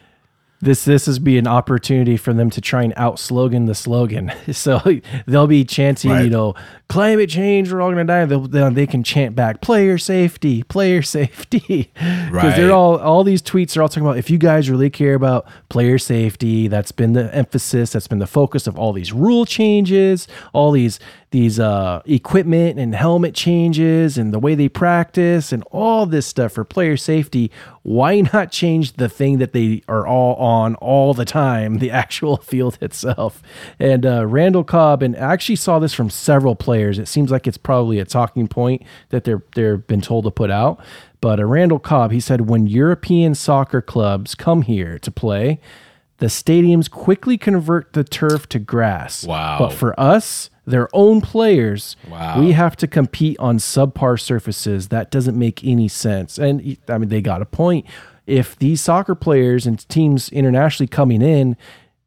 this this is be an opportunity for them to try and out slogan the slogan. So they'll be chanting, right. you know, climate change, we're all gonna die. They'll, they can chant back player safety, player safety, because right. they're all all these tweets are all talking about if you guys really care about player safety, that's been the emphasis, that's been the focus of all these rule changes, all these these uh, equipment and helmet changes and the way they practice and all this stuff for player safety. Why not change the thing that they are all on all the time, the actual field itself? And uh, Randall Cobb, and I actually saw this from several players. It seems like it's probably a talking point that they're they've been told to put out. But uh, Randall Cobb, he said, when European soccer clubs come here to play, the stadiums quickly convert the turf to grass. Wow. But for us, their own players, wow. we have to compete on subpar surfaces. That doesn't make any sense. And I mean, they got a point. If these soccer players and teams internationally coming in,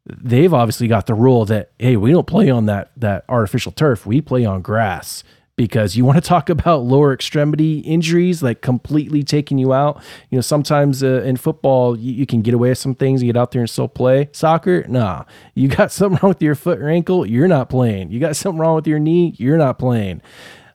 they've obviously got the rule that hey, we don't play on that that artificial turf. We play on grass because you want to talk about lower extremity injuries, like completely taking you out. You know, sometimes uh, in football, you, you, can get away with some things, you get out there and still play. Soccer, nah. You got something wrong with your foot or ankle, you're not playing. You got something wrong with your knee, you're not playing.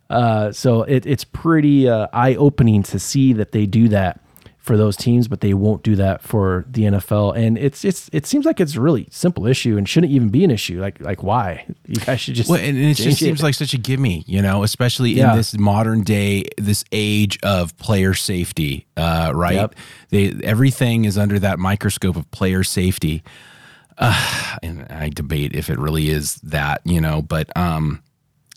Uh, so it, it's pretty uh, eye opening to see that they do that for those teams, but they won't do that for the NFL. And it's it's it seems like it's a really simple issue and shouldn't even be an issue. Like like why you guys should just well, and it just seems like such a gimme, you know, especially yeah. in this modern day, this age of player safety, uh, right? Yep. They everything is under that microscope of player safety. Uh, and I debate if it really is that, you know, but um,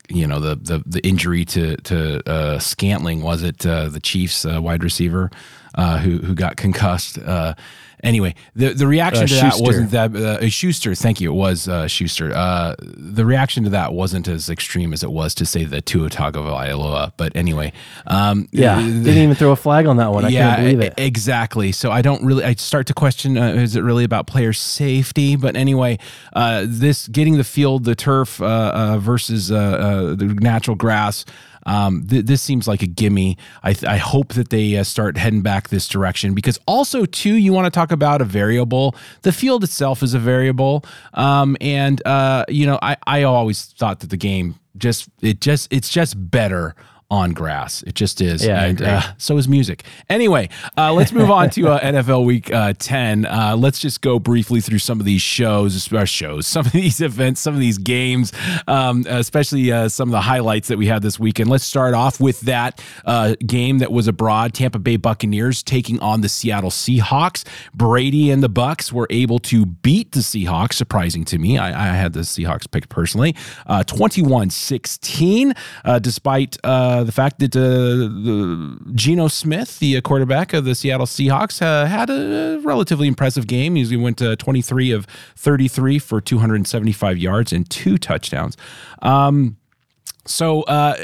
you know the the the injury to to uh, Scantling was it uh, the Chiefs uh, wide receiver uh, who who got concussed. Uh, anyway, the the reaction uh, to that wasn't that uh, Schuster. Thank you. It was uh, Schuster. Uh, the reaction to that wasn't as extreme as it was to say the Tua Tagovailoa. But anyway, um, yeah, didn't even throw a flag on that one. I yeah, believe it. Exactly. So I don't really. I start to question: uh, Is it really about player safety? But anyway, uh, this getting the field, the turf versus the natural grass. Um, th- this seems like a gimme. I, th- I hope that they uh, start heading back this direction because also too, you want to talk about a variable. The field itself is a variable, um, and uh, you know, I I always thought that the game just it just it's just better on grass. It just is. Yeah, and uh, so is music. Anyway, uh, let's move on to uh, NFL Week uh, 10. Uh, let's just go briefly through some of these shows, uh, shows, some of these events, some of these games, um, especially some of the highlights that we had this weekend. Let's start off with that game that was abroad. Tampa Bay Buccaneers taking on the Seattle Seahawks. Brady and the Bucs were able to beat the Seahawks, surprising to me. I, I had the Seahawks picked personally, 21 16, despite uh, the fact that uh, Geno Smith, the uh, quarterback of the Seattle Seahawks, uh, had a relatively impressive game. He went 23 of 33 for 275 yards and two touchdowns. Um, so, uh,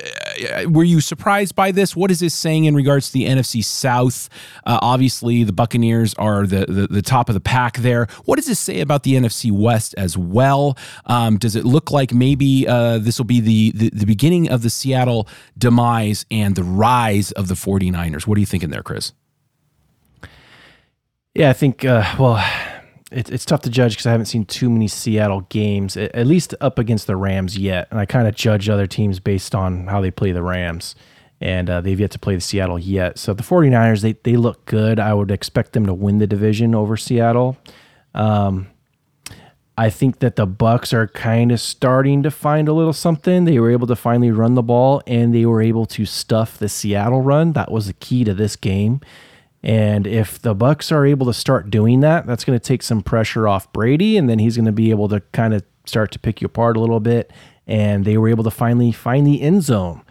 were you surprised by this? What is this saying in regards to the NFC South? Uh, obviously, the Buccaneers are the, the, the top of the pack there. What does this say about the NFC West as well? Um, does it look like maybe uh, this will be the, the, the beginning of the Seattle demise and the rise of the 49ers? What are you thinking there, Chris? Yeah, I think, uh, well, it, it's tough to judge because I haven't seen too many Seattle games, at least up against the Rams yet. And I kind of judge other teams based on how they play the Rams. And uh, they've yet to play the Seattle yet. So the 49ers, they, they look good. I would expect them to win the division over Seattle. Um, I think that the Bucs are kind of starting to find a little something. They were able to finally run the ball and they were able to stuff the Seattle run. That was the key to this game. And if the Bucs are able to start doing that, that's going to take some pressure off Brady, and then he's going to be able to kind of start to pick you apart a little bit. And they were able to finally find the end zone,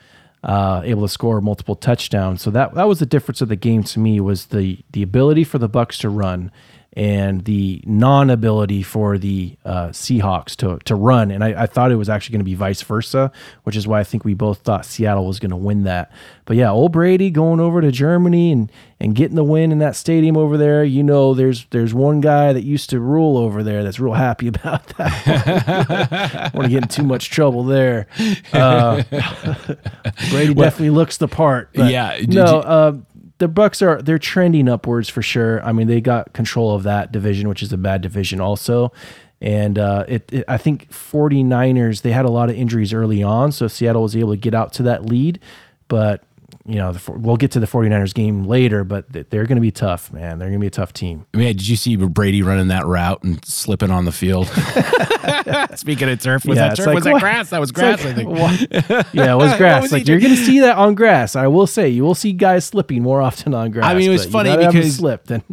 uh, able to score multiple touchdowns. So that that was the difference of the game to me was the the ability for the Bucs to run and the non-ability for the uh, Seahawks to to run. And I, I thought it was actually going to be vice versa, which is why I think we both thought Seattle was going to win that. But yeah, old Brady going over to Germany and and getting the win in that stadium over there. You know, there's there's one guy that used to rule over there that's real happy about that. want to get in too much trouble there. Uh, Brady definitely looks the part. but Yeah, no. you- uh, the Bucs are they're trending upwards for sure. I mean, they got control of that division, which is a bad division also. And uh, it, it, I think 49ers, they had a lot of injuries early on, so Seattle was able to get out to that lead. But you know, the, we'll get to the 49ers game later, but they're going to be tough, man. They're going to be a tough team. Man, did you see Brady running that route and slipping on the field? Speaking of turf, was Yeah, that turf? like, was that grass? That was grass, like, I think. what? Yeah, it was grass. was like you're going to see that on grass. I will say, you will see guys slipping more often on grass. I mean, it was funny gotta have 'em because slipped and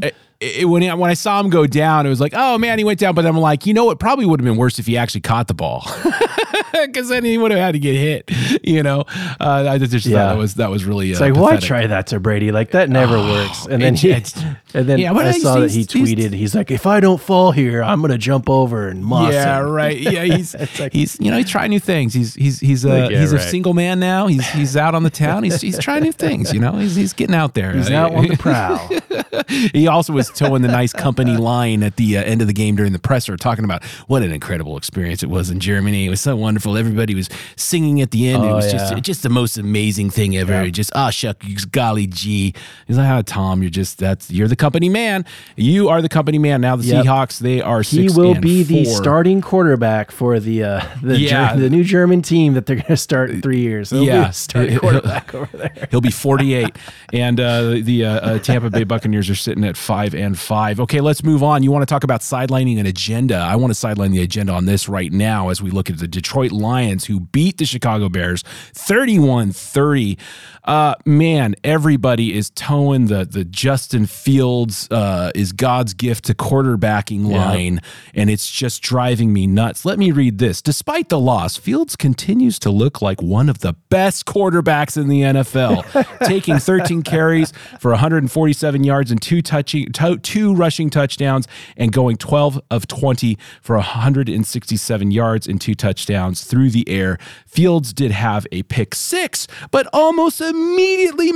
it, it- when I, when I saw him go down, it was like, oh man, he went down. But I'm like, you know, it probably would have been worse if he actually caught the ball, because then he would have had to get hit. You know, uh, I just thought Yeah. that was that was really. It's like, why try that to Brady? Like that never works. And then he, and then yeah, but I saw that he he's- he's- tweeted. He's like, if I don't fall here, I'm gonna jump over and moss Yeah, him." right. Yeah, he's like- he's you know he's trying new things. He's he's he's a Like, yeah, he's a single man now. He's he's out on the town. He's he's trying new things. You know, he's he's getting out there. He's out on the prowl. he also was toeing the nice company line at the uh, end of the game during the presser, talking about what an incredible experience it was in Germany. It was so wonderful. Everybody was singing at the end. it Oh, was just yeah. just the most amazing thing ever. Just ah shuck, golly gee. He's like, ah, Tom, you're just that's you're the company man. You are the company man. Now the Yep. Seahawks, they are He will be the starting quarterback for the uh, the, Yeah. Ger- the new German team that they're going to start in three years. He'll Yeah. starting quarterback over there. He'll be 48, and uh, the uh, uh, Tampa Bay Buccaneers are sitting at five and five. Okay, let's move on. You want to talk about sidelining an agenda? I want to sideline the agenda on this right now as we look at the Detroit Lions, who beat the Chicago Bears 31 30. Uh, man, everybody is toeing the the Justin Fields uh, is God's gift to quarterbacking line, and it's just driving me nuts. Let me read this. Despite the loss, Fields continues to look like one of the best quarterbacks in the NFL, taking 13 carries for 147 yards and two touching to- two rushing touchdowns, and going 12 of 20 for 167 yards and two touchdowns through the air. Fields did have a pick six, but almost immediately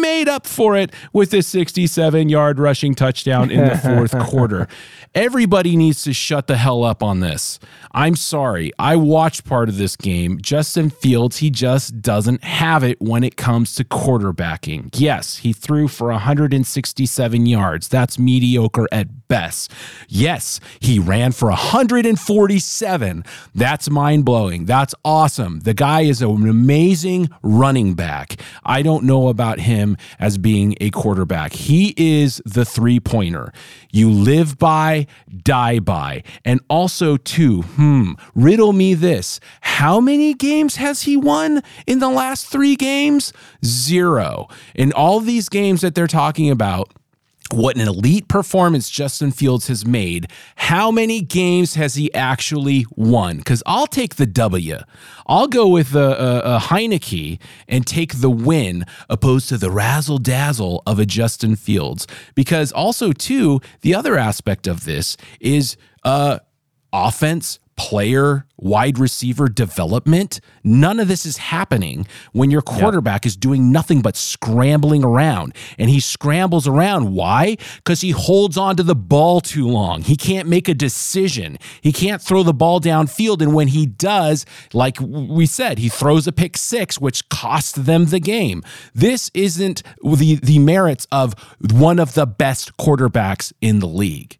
made up for it with a 67 yard rushing touchdown in the fourth quarter. Everybody needs to shut the hell up on this. I'm sorry. I watched part of this game. Justin Fields, he just doesn't have it when it comes to quarterbacking. Yes, he threw for 167 yards. That's mediocre at best. Yes, he ran for 147. That's mind blowing. That's awesome. The guy is an amazing running back. I don't know about him as being a quarterback. He is the three pointer. You live by, die by. And also, too, hmm, riddle me this. How many games has he won in the last three games? Zero. In all these games that they're talking about, what an elite performance Justin Fields has made. How many games has he actually won? Because I'll take the W. I'll go with a, a, a Heinicke and take the win opposed to the razzle dazzle of a Justin Fields. Because also, too, the other aspect of this is uh, offense, player, wide receiver development. None of this is happening when your quarterback is doing nothing but scrambling around. And he scrambles around. Why? Because he holds on to the ball too long. He can't make a decision. He can't throw the ball downfield. And when he does, like we said, he throws a pick six, which cost them the game. This isn't the, the merits of one of the best quarterbacks in the league.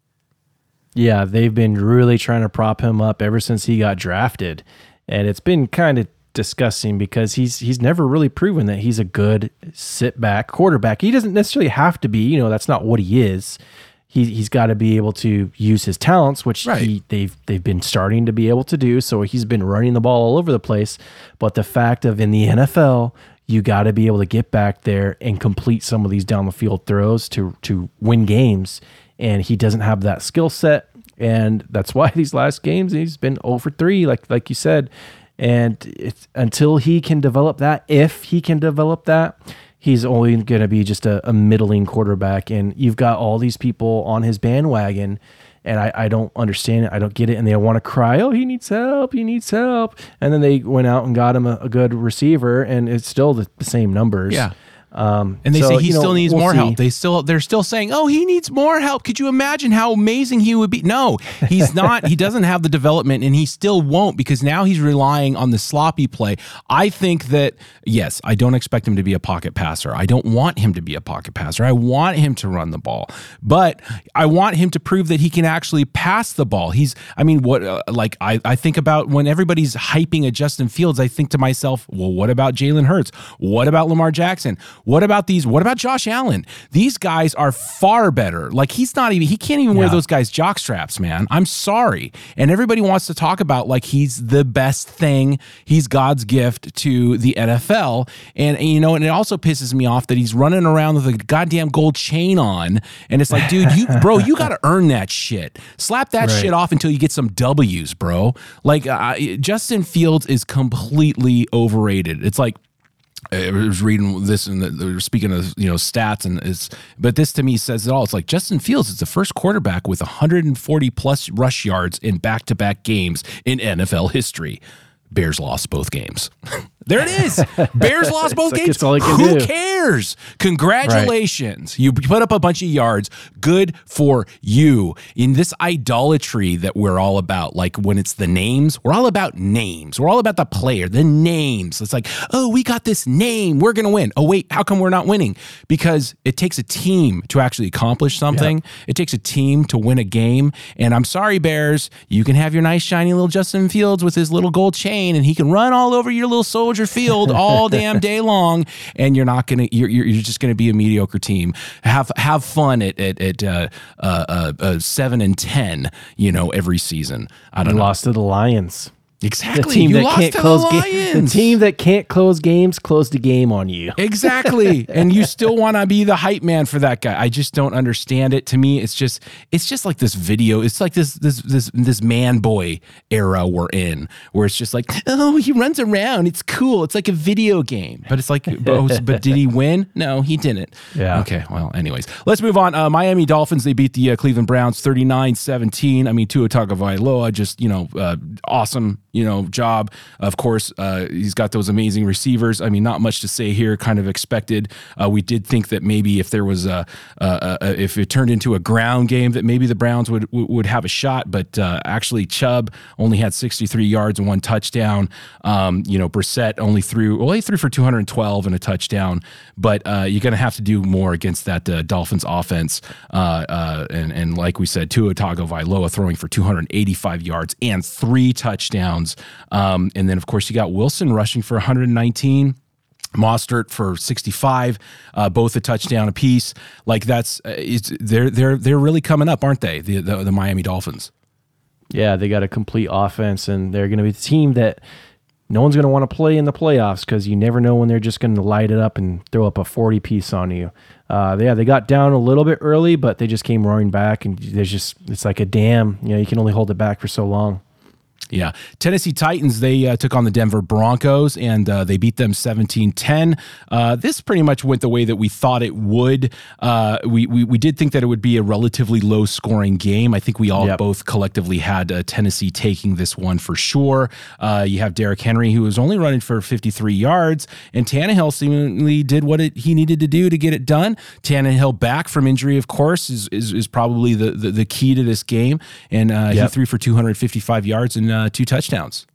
Yeah, they've been really trying to prop him up ever since he got drafted, and it's been kind of disgusting because he's he's never really proven that he's a good sit back quarterback. He doesn't necessarily have to be, you know, that's not what he is. He he's got to be able to use his talents, which Right. he they've they've been starting to be able to do. So he's been running the ball all over the place. But the fact of in the NFL, you got to be able to get back there and complete some of these down the field throws to to win games. And he doesn't have that skill set, and that's why these last games he's been over three, like like you said. And it's until he can develop that, if he can develop that, he's only going to be just a, a middling quarterback. And you've got all these people on his bandwagon. and I, I don't understand it. I don't get it. And they want to cry, oh, he needs help. He needs help. And then they went out and got him a, a good receiver, and it's still the, the same numbers. Yeah. Um, And they so, say he you know, still needs we'll more see. help. They still they're still saying, "Oh, he needs more help." Could you imagine how amazing he would be? No, he's not. he doesn't have the development and he still won't because now he's relying on the sloppy play. I think that yes, I don't expect him to be a pocket passer. I don't want him to be a pocket passer. I want him to run the ball. But I want him to prove that he can actually pass the ball. He's I mean, what uh, like I I think about when everybody's hyping a Justin Fields, I think to myself, well, what about Jalen Hurts? What about Lamar Jackson? What about these? What about Josh Allen? These guys are far better. Like he's not even he can't even wear those guys jock straps, man. I'm sorry. And everybody wants to talk about like he's the best thing. He's God's gift to the NFL. And, and, you know, and it also pisses me off that he's running around with a goddamn gold chain on. And it's like, dude, you bro, you got to earn that shit. Slap that Right. shit off until you get some W's, bro. Like uh, Justin Fields is completely overrated. It's like I was reading this and they were speaking of you know stats and it's but this to me says it all. It's like Justin Fields is the first quarterback with 140 plus rush yards in back to back games in NFL history. Bears lost both games. there it is. Bears lost both games. Who do. cares? Congratulations. You put up a bunch of yards. Good for you. In this idolatry that we're all about, like when it's the names, we're all about names. We're all about the player, the names. It's like, oh, we got this name. We're going to win. Oh, wait, how come we're not winning? Because it takes a team to actually accomplish something. It takes a team to win a game. And I'm sorry, Bears, you can have your nice, shiny little Justin Fields with his little gold chain and he can run all over your little soldier field all damn day long. And you're not to, you're, you're you're just to be a mediocre team. Have, have fun at, at, at uh, uh, uh, uh, seven and 10, you know, every season. I don't You know. lost to the Lions. The Exactly. team you that lost can't to close the ga- the team that can't close games closed the game on you. Exactly. and you still want to be the hype man for that guy. I just don't understand it. To me, it's just it's just like this video. It's like this this this this man boy era we're in where it's just like, "Oh, he runs around. It's cool. It's like a video game." But it's like oh, but did he win? No, he didn't. Yeah. Okay. Well, anyways, let's move on. Uh, Miami Dolphins they beat the uh, Cleveland Browns 39-17. I mean, Tua Tagovailoa just, you know, uh, awesome, you know, job. Of course, uh, he's got those amazing receivers. I mean, not much to say here. Kind of expected. Uh, we did think that maybe if there was a, uh, uh, if it turned into a ground game, that maybe the Browns would would have a shot. But uh, actually, Chubb only had 63 yards and one touchdown. Um, you know, Brissett only threw well, he threw for 212 and a touchdown. But uh, you're going to have to do more against that uh, Dolphins offense. Uh, and and like we said, Tua Tagovailoa throwing for 285 yards and three touchdowns. Um, and then of course you got Wilson rushing for 119. Mostert for 65, uh, both a touchdown apiece. Like that's uh, they're they're they're really coming up, aren't they? The the, the Miami Dolphins. Yeah, they got a complete offense, and they're going to be the team that no one's going to want to play in the playoffs because you never know when they're just going to light it up and throw up a 40 piece on you. Uh, yeah, they got down a little bit early, but they just came roaring back, and there's just, it's like a dam. You know, you can only hold it back for so long. Yeah. Tennessee Titans, they uh, took on the Denver Broncos and uh, they beat them 17 10. Uh, this pretty much went the way that we thought it would. Uh, we, we, we did think that it would be a relatively low scoring game. I think we all Yep. both collectively had uh, Tennessee taking this one for sure. Uh, you have Derrick Henry, who was only running for 53 yards, and Tannehill seemingly did what it, he needed to do to get it done. Tannehill back from injury, of course, is, is, is probably the, the, the key to this game. And uh, he threw for 255 yards and uh, two touchdowns.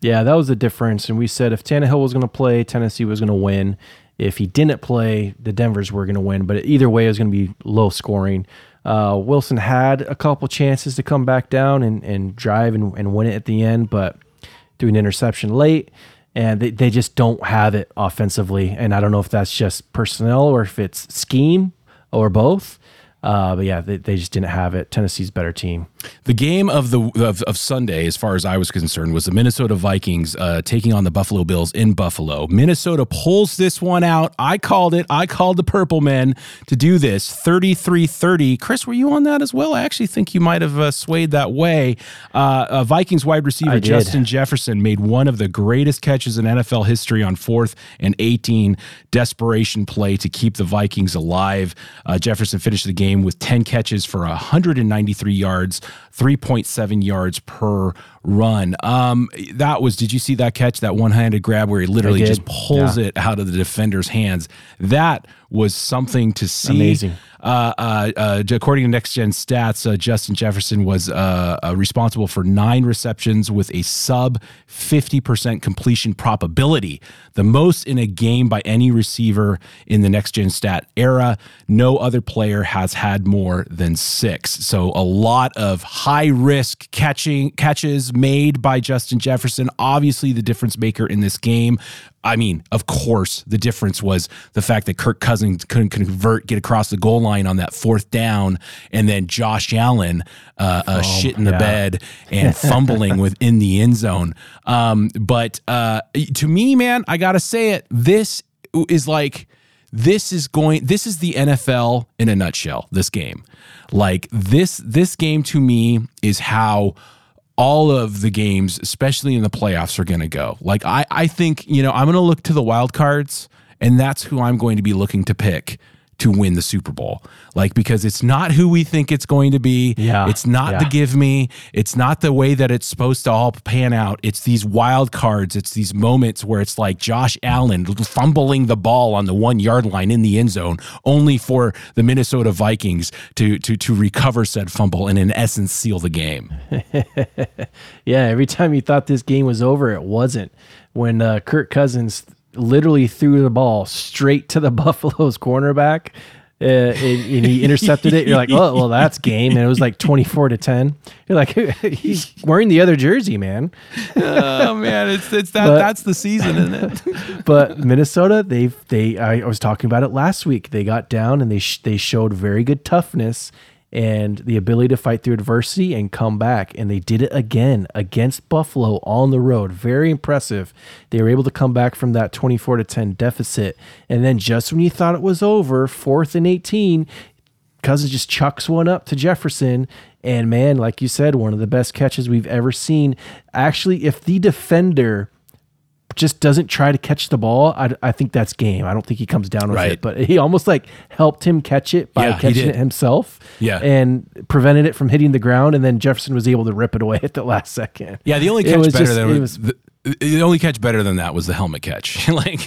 Yeah, that was the difference. And we said if Tannehill was going to play, Tennessee was going to win. If he didn't play, the Denvers were going to win. But either way, it was going to be low scoring. Uh, Wilson had a couple chances to come back down and, and drive and, and win it at the end, but threw an interception late. And they, they just don't have it offensively. And I don't know if that's just personnel or if it's scheme or both. Uh, but yeah, they, they just didn't have it. Tennessee's better team. The game of the of, of, Sunday, as far as I was concerned, was the Minnesota Vikings uh, taking on the Buffalo Bills in Buffalo. Minnesota pulls this one out. I called it. I called the Purple Men to do this 33-30. Chris, were you on that as well? I actually think you might have uh, swayed that way. Uh, uh Vikings wide receiver Justin Jefferson made one of the greatest catches in NFL history on fourth and 18 desperation play to keep the Vikings alive. Uh, Jefferson finished the game with 10 catches for 193 yards. 3.7 yards per run. Um, that was, did you see that catch, that one handed grab where he literally just pulls yeah. it out of the defender's hands? That was something to see. Amazing. Uh, uh, uh, according to Next Gen Stats, uh, Justin Jefferson was uh, uh, responsible for nine receptions with a sub 50% completion probability, the most in a game by any receiver in the Next Gen Stat era. No other player has had more than six. So a lot of high risk catching catches made by Justin Jefferson. Obviously, the difference maker in this game. I mean, of course, the difference was the fact that Kirk Cousins couldn't convert, get across the goal line on that fourth down, and then Josh Allen uh, uh, oh, shit in the yeah. bed and fumbling within the end zone. Um, but uh, to me, man, I gotta say it. This is like this is going. This is the NFL in a nutshell. This game, like this, this game to me is how all of the games, especially in the playoffs, are going to go. Like I, I think you know I'm going to look to the wild cards, and that's who I'm going to be looking to pick to win the Super Bowl. Like because it's not who we think it's going to be. Yeah. It's not yeah. the give me. It's not the way that it's supposed to all pan out. It's these wild cards. It's these moments where it's like Josh Allen fumbling the ball on the one yard line in the end zone, only for the Minnesota Vikings to to to recover said fumble and in essence seal the game. yeah, every time you thought this game was over, it wasn't. When uh, Kirk Cousins literally threw the ball straight to the Buffalo's cornerback. Uh, and, and, he intercepted it. You're like, oh, well, that's game. And it was like 24 to 10. You're like, he's wearing the other jersey, man. oh man, it's it's that but, that's the season, isn't it? but Minnesota, they've they I was talking about it last week. They got down and they sh- they showed very good toughness and the ability to fight through adversity and come back. And they did it again against Buffalo on the road. Very impressive. They were able to come back from that 24 to 10 deficit. And then just when you thought it was over, fourth and 18, Cousins just chucks one up to Jefferson. And man, like you said, one of the best catches we've ever seen. Actually, if the defender just doesn't try to catch the ball, I, I think that's game. I don't think he comes down with right. it, but he almost like helped him catch it by yeah, catching it himself. Yeah. And prevented it from hitting the ground. And then Jefferson was able to rip it away at the last second. Yeah. The only catch better just, than was, the, the only catch better than that was the helmet catch. like,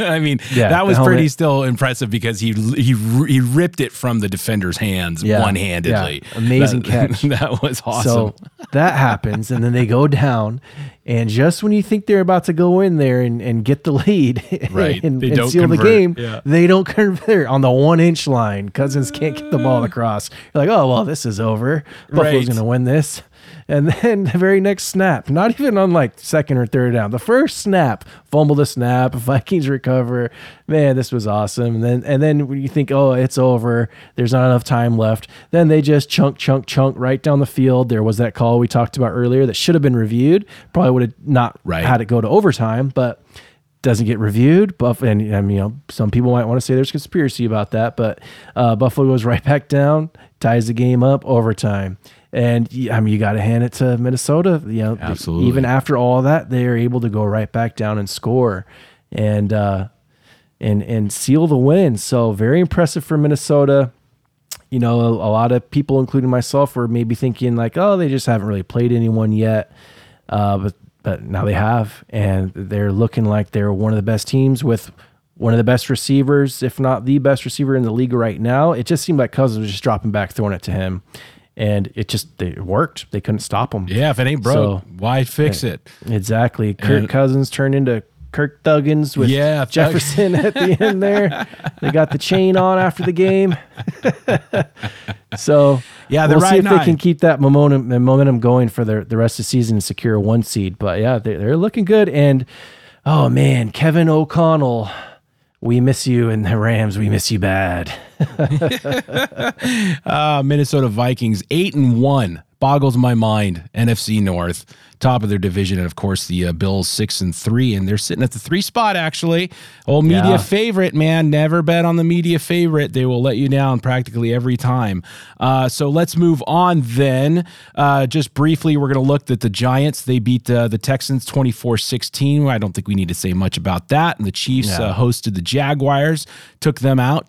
I mean, yeah, that was pretty still impressive because he he he ripped it from the defender's hands yeah, one handedly. Yeah. Amazing that, catch. that was awesome. So that happens, and then they go down, and just when you think they're about to go in there and, and get the lead right. and, and seal convert. the game, yeah. they don't convert on the one inch line. Cousins can't get the ball uh. across. You're like, oh well, this is over. Buffalo's right. going to win this. And then the very next snap, not even on like second or third down, the first snap, fumble the snap, Vikings recover. Man, this was awesome. And then and then when you think, oh, it's over, there's not enough time left, then they just chunk, chunk, chunk right down the field. There was that call we talked about earlier that should have been reviewed. Probably would have not right. had it go to overtime, but doesn't get reviewed. Buff and, and you know some people might want to say there's conspiracy about that, but uh, Buffalo goes right back down, ties the game up, overtime. And I mean, you got to hand it to Minnesota. You know, Absolutely. even after all that, they are able to go right back down and score, and uh, and and seal the win. So very impressive for Minnesota. You know, a, a, lot of people, including myself, were maybe thinking like, oh, they just haven't really played anyone yet. Uh, but but now they have, and they're looking like they're one of the best teams with one of the best receivers, if not the best receiver in the league right now. It just seemed like Cousins was just dropping back, throwing it to him and it just it worked. They couldn't stop him. Yeah, if it ain't broke, so, why fix it? Exactly. Kirk and, Cousins turned into Kirk Thuggins with yeah, Jefferson at the end there. They got the chain on after the game. so yeah, we'll see if they can keep that momentum momentum going for the the rest of the season and secure a one seed. But yeah, they're, they're looking good. And oh man, Kevin O'Connell, we miss you, and the Rams, we miss you bad. Uh, Minnesota Vikings eight and one boggles my mind. NFC North top of their division, and of course the uh, Bills six and three, and they're sitting at the three spot actually. Old media yeah. favorite, man. Never bet on the media favorite; they will let you down practically every time. Uh, so let's move on then. Uh, just briefly, we're going to look at the Giants. They beat uh, the Texans 24-16. I don't think we need to say much about that. And the Chiefs yeah. Uh, hosted the Jaguars, took them out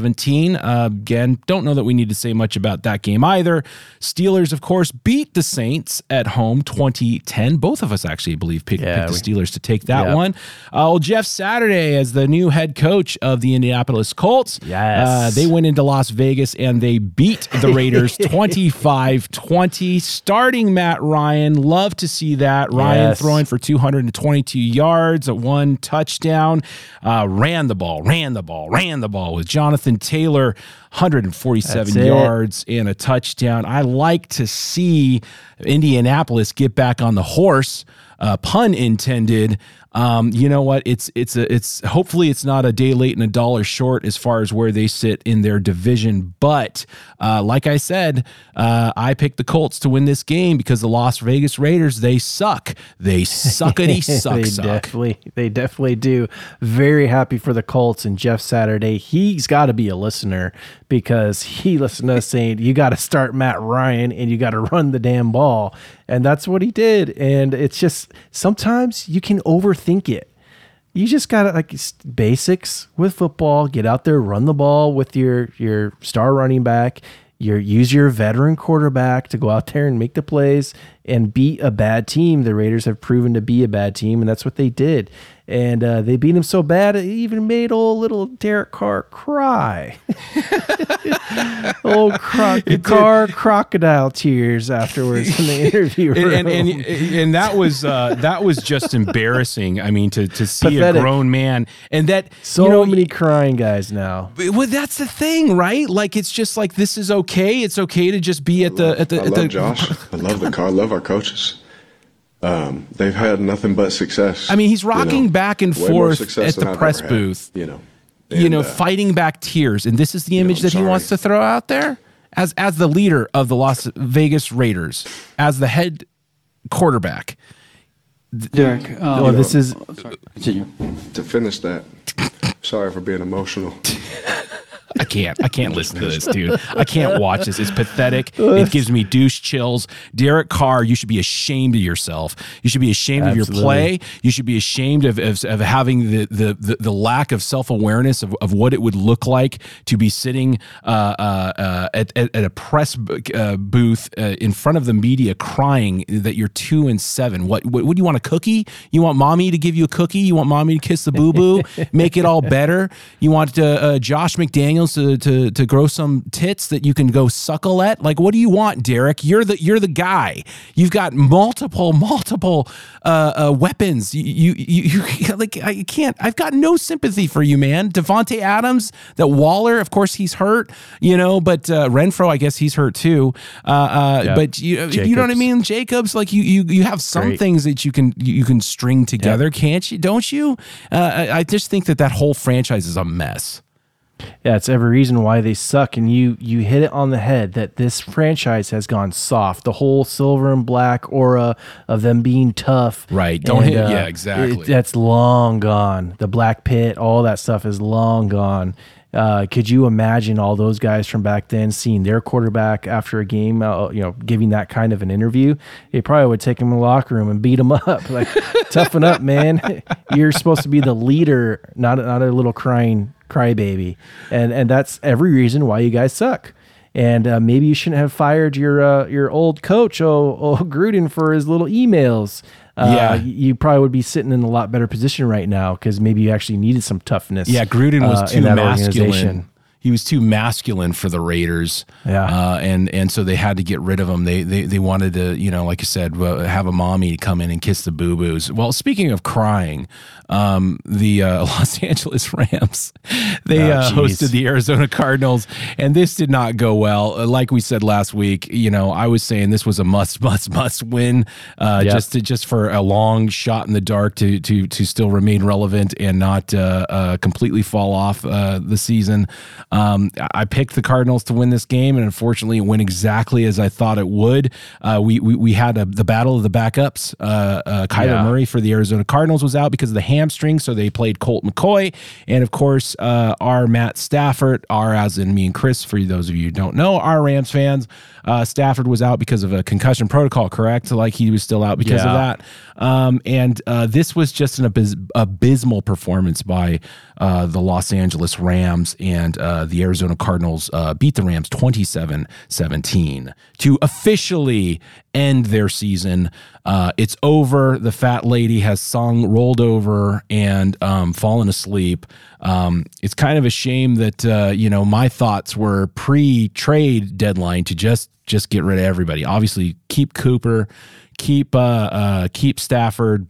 27-17. Uh, again, don't know that we need to say much about that game either. Steelers, of course, beat the Saints at home 2010. Both of us actually believe picked, yeah, picked the Steelers to take that one. Uh, well, Jeff Saturday as the new head coach of the Indianapolis Colts. Yes. Uh, they went into Las Vegas and they beat the Raiders 25 20. Starting Matt Ryan. Love to see that. Ryan yes. throwing for 222 yards, one touchdown. Uh, ran the ball, ran the ball, ran the ball with Jonathan Taylor. 147 yards and a touchdown. I like to see Indianapolis get back on the horse, uh, pun intended, um, you know what? It's it's a it's hopefully it's not a day late and a dollar short as far as where they sit in their division. But uh, like I said, uh, I picked the Colts to win this game because the Las Vegas Raiders they suck. They suckity suck. they suck. definitely they definitely do. Very happy for the Colts and Jeff Saturday. He's got to be a listener because he listened to us saying you got to start Matt Ryan and you got to run the damn ball, and that's what he did. And it's just sometimes you can overthink it. You just got to like basics with football. Get out there, run the ball with your your star running back. Your use your veteran quarterback to go out there and make the plays and beat a bad team. The Raiders have proven to be a bad team, and that's what they did and uh, they beat him so bad it even made old little Derek Carr cry. old cro- Carr crocodile tears afterwards in the interview room. And, and, and, and that was uh, that was just embarrassing. I mean, to to see Pathetic. a grown man and that so you know, many crying guys now. Well, that's the thing, right? Like it's just like this is okay. It's okay to just be at the at the. I at love the, Josh. I love the car. I love our coaches um, they've had nothing but success. I mean, he's rocking you know, back and forth at the I've press booth. Had, you know, and, you know, uh, fighting back tears, and this is the image know, that sorry. he wants to throw out there as as the leader of the Las Vegas Raiders, as the head quarterback. Derek, um, oh, this is oh, sorry. to finish that. Sorry for being emotional. I can't. I can't listen to this, dude. I can't watch this. It's pathetic. It gives me douche chills. Derek Carr, you should be ashamed of yourself. You should be ashamed Absolutely. of your play. You should be ashamed of, of, of having the, the, the, the, lack of self awareness of, of what it would look like to be sitting uh, uh, uh, at, at, at, a press uh, booth uh, in front of the media crying that you're two and seven. What, what, what do you want? A cookie? You want mommy to give you a cookie? You want mommy to kiss the boo boo? Make it all better? You want uh, Josh McDaniels? To, to to grow some tits that you can go suckle at? Like, what do you want, Derek? You're the you're the guy. You've got multiple multiple uh, uh, weapons. You, you you like I can't. I've got no sympathy for you, man. Davante Adams, that Waller, of course he's hurt, you know, but uh, Renfrow, I guess he's hurt too. Uh, uh, yep. But you Jacobs. you know what I mean? Jacobs, like you you you have some Great. things that you can you can string together, yep. can't you? Don't you? Uh, I just think that that whole franchise is a mess. Yeah, it's every reason why they suck, and you you hit it on the head that this franchise has gone soft. The whole silver and black aura of them being tough, right? Don't and, hit, uh, yeah, exactly. It, that's long gone. The black pit, all that stuff is long gone. Uh, could you imagine all those guys from back then seeing their quarterback after a game, uh, you know, giving that kind of an interview? They probably would take him in the locker room and beat him up, like toughen up, man. You're supposed to be the leader, not not a little crying crybaby, and and that's every reason why you guys suck. And uh, maybe you shouldn't have fired your uh, your old coach, oh, oh Gruden, for his little emails. Uh, yeah, you probably would be sitting in a lot better position right now because maybe you actually needed some toughness. Yeah, Gruden was uh, too masculine he was too masculine for the Raiders. Yeah, uh, and and so they had to get rid of him. They they they wanted to, you know, like I said, uh, have a mommy come in and kiss the boo boos. Well, speaking of crying, um, the uh, Los Angeles Rams they oh, uh, hosted the Arizona Cardinals, and this did not go well. Uh, like we said last week, you know, I was saying this was a must must must win, uh, yep. just to, just for a long shot in the dark to to to still remain relevant and not completely fall off the season. Um, I picked the Cardinals to win this game, and unfortunately, it went exactly as I thought it would. Uh, we, we we had a, the battle of the backups. Uh, uh, Kyler Yeah. Murray for the Arizona Cardinals was out because of the hamstring, so they played Colt McCoy, and of course, uh, our Matt Stafford, our as in me and Chris, for those of you who don't know, our Rams fans, uh, Stafford was out because of a concussion protocol. Correct, like he was still out because of that. Um, and uh, this was just an abys- abysmal performance by uh, the Los Angeles Rams, and uh, the Arizona Cardinals uh, beat the Rams 27 17 to officially end their season. Uh, it's over. The fat lady has sung, rolled over, and um, fallen asleep. Um, it's kind of a shame that uh, you know my thoughts were pre-trade deadline to just just get rid of everybody. Obviously, keep Cooper, keep uh, uh, keep Stafford.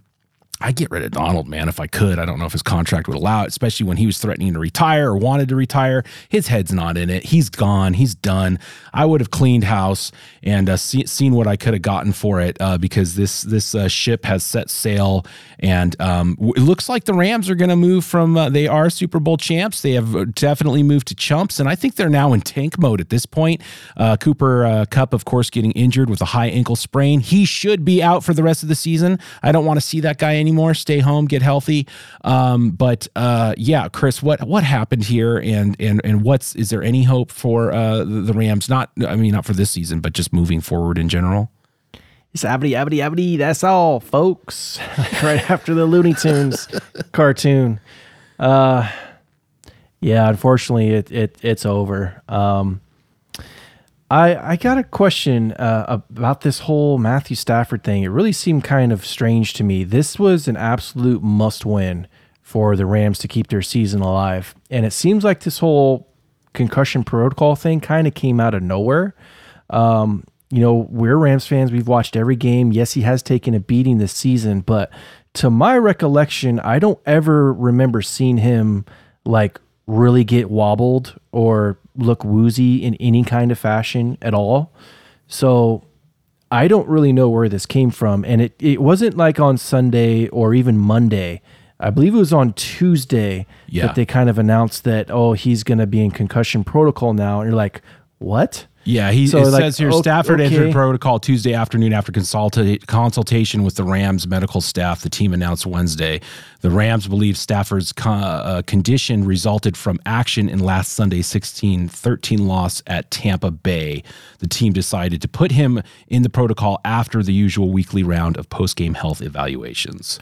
I get rid of Donald, man, if I could. I don't know if his contract would allow it, especially when he was threatening to retire or wanted to retire. His head's not in it. He's gone. He's done. I would have cleaned house and uh, see, seen what I could have gotten for it uh, because this this uh, ship has set sail. And um, it looks like the Rams are going to move from. Uh, they are Super Bowl champs. They have definitely moved to chumps, and I think they're now in tank mode at this point. Uh, Cooper uh, Kupp, of course, getting injured with a high ankle sprain. He should be out for the rest of the season. I don't want to see that guy anymore. Stay home, get healthy. Um, but uh, yeah, Chris, what what happened here, and and and what's is there any hope for uh, the, the Rams? Not, I mean, not for this season, but just moving forward in general. It's abity, abity, abity. That's all, folks. right after the Looney Tunes cartoon. Uh, yeah, unfortunately, it, it it's over. Um, I I got a question uh, about this whole Matthew Stafford thing. It really seemed kind of strange to me. This was an absolute must win for the Rams to keep their season alive, and it seems like this whole concussion protocol thing kind of came out of nowhere. Um, you know, we're Rams fans. We've watched every game. Yes, he has taken a beating this season, but to my recollection, I don't ever remember seeing him like really get wobbled or look woozy in any kind of fashion at all. So I don't really know where this came from. And it, it wasn't like on Sunday or even Monday. I believe it was on Tuesday Yeah. that they kind of announced that, oh, he's going to be in concussion protocol now. And you're like, what? Yeah, he So, it like, says here o- Stafford entered protocol Tuesday afternoon after consulta- consultation with the Rams medical staff. The team announced Wednesday. The Rams believe Stafford's co- uh, condition resulted from action in last Sunday's 16-13 loss at Tampa Bay. The team decided to put him in the protocol after the usual weekly round of post-game health evaluations.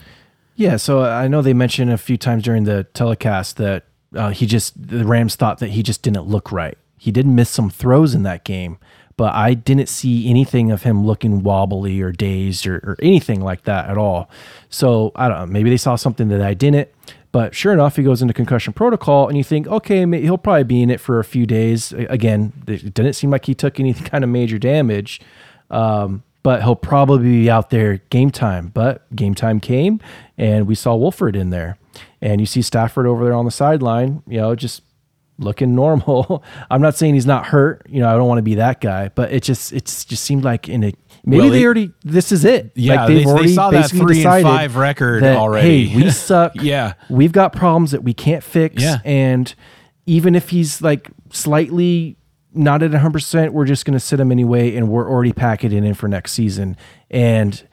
Yeah, so I know they mentioned a few times during the telecast that uh, he just the Rams thought that he just didn't look right. He did miss some throws in that game, but I didn't see anything of him looking wobbly or dazed or, or anything like that at all. So I don't know. Maybe they saw something that I didn't. But sure enough, he goes into concussion protocol, and you think, okay, he'll probably be in it for a few days. Again, it didn't seem like he took any kind of major damage. Um, but he'll probably be out there game time. But game time came, and we saw Wolford in there, and you see Stafford over there on the sideline. You know, just looking normal. I'm not saying he's not hurt. You know, I don't want to be that guy, but it just it's just seemed like in a maybe Well, they it- already this is it. Yeah, like they- they saw that three and five record that, already. Hey, we suck. Yeah. we've got problems that we can't fix. Yeah. and even if he's like slightly not at 100%, we're just going to sit him anyway, and we're already packing it in for next season. And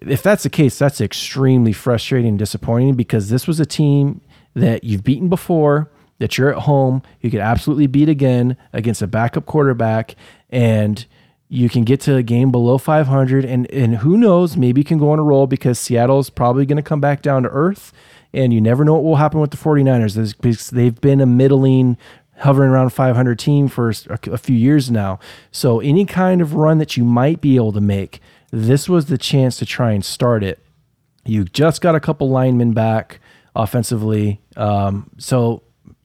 if that's the case, that's extremely frustrating and disappointing because this was a team that you've beaten before, that you're at home, you could absolutely beat again against a backup quarterback, and you can get to a game below 500. And, and who knows, maybe you can go on a roll because Seattle's probably going to come back down to earth. And you never know what will happen with the 49ers because they've been a middling, hovering around 500 team for a few years now. So any kind of run that you might be able to make, this was the chance to try and start it. You just got a couple linemen back offensively, um, so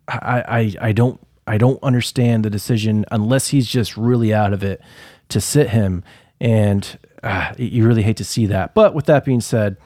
I, I I don't I don't understand the decision unless he's just really out of it to sit him, and uh, you really hate to see that. But with that being said,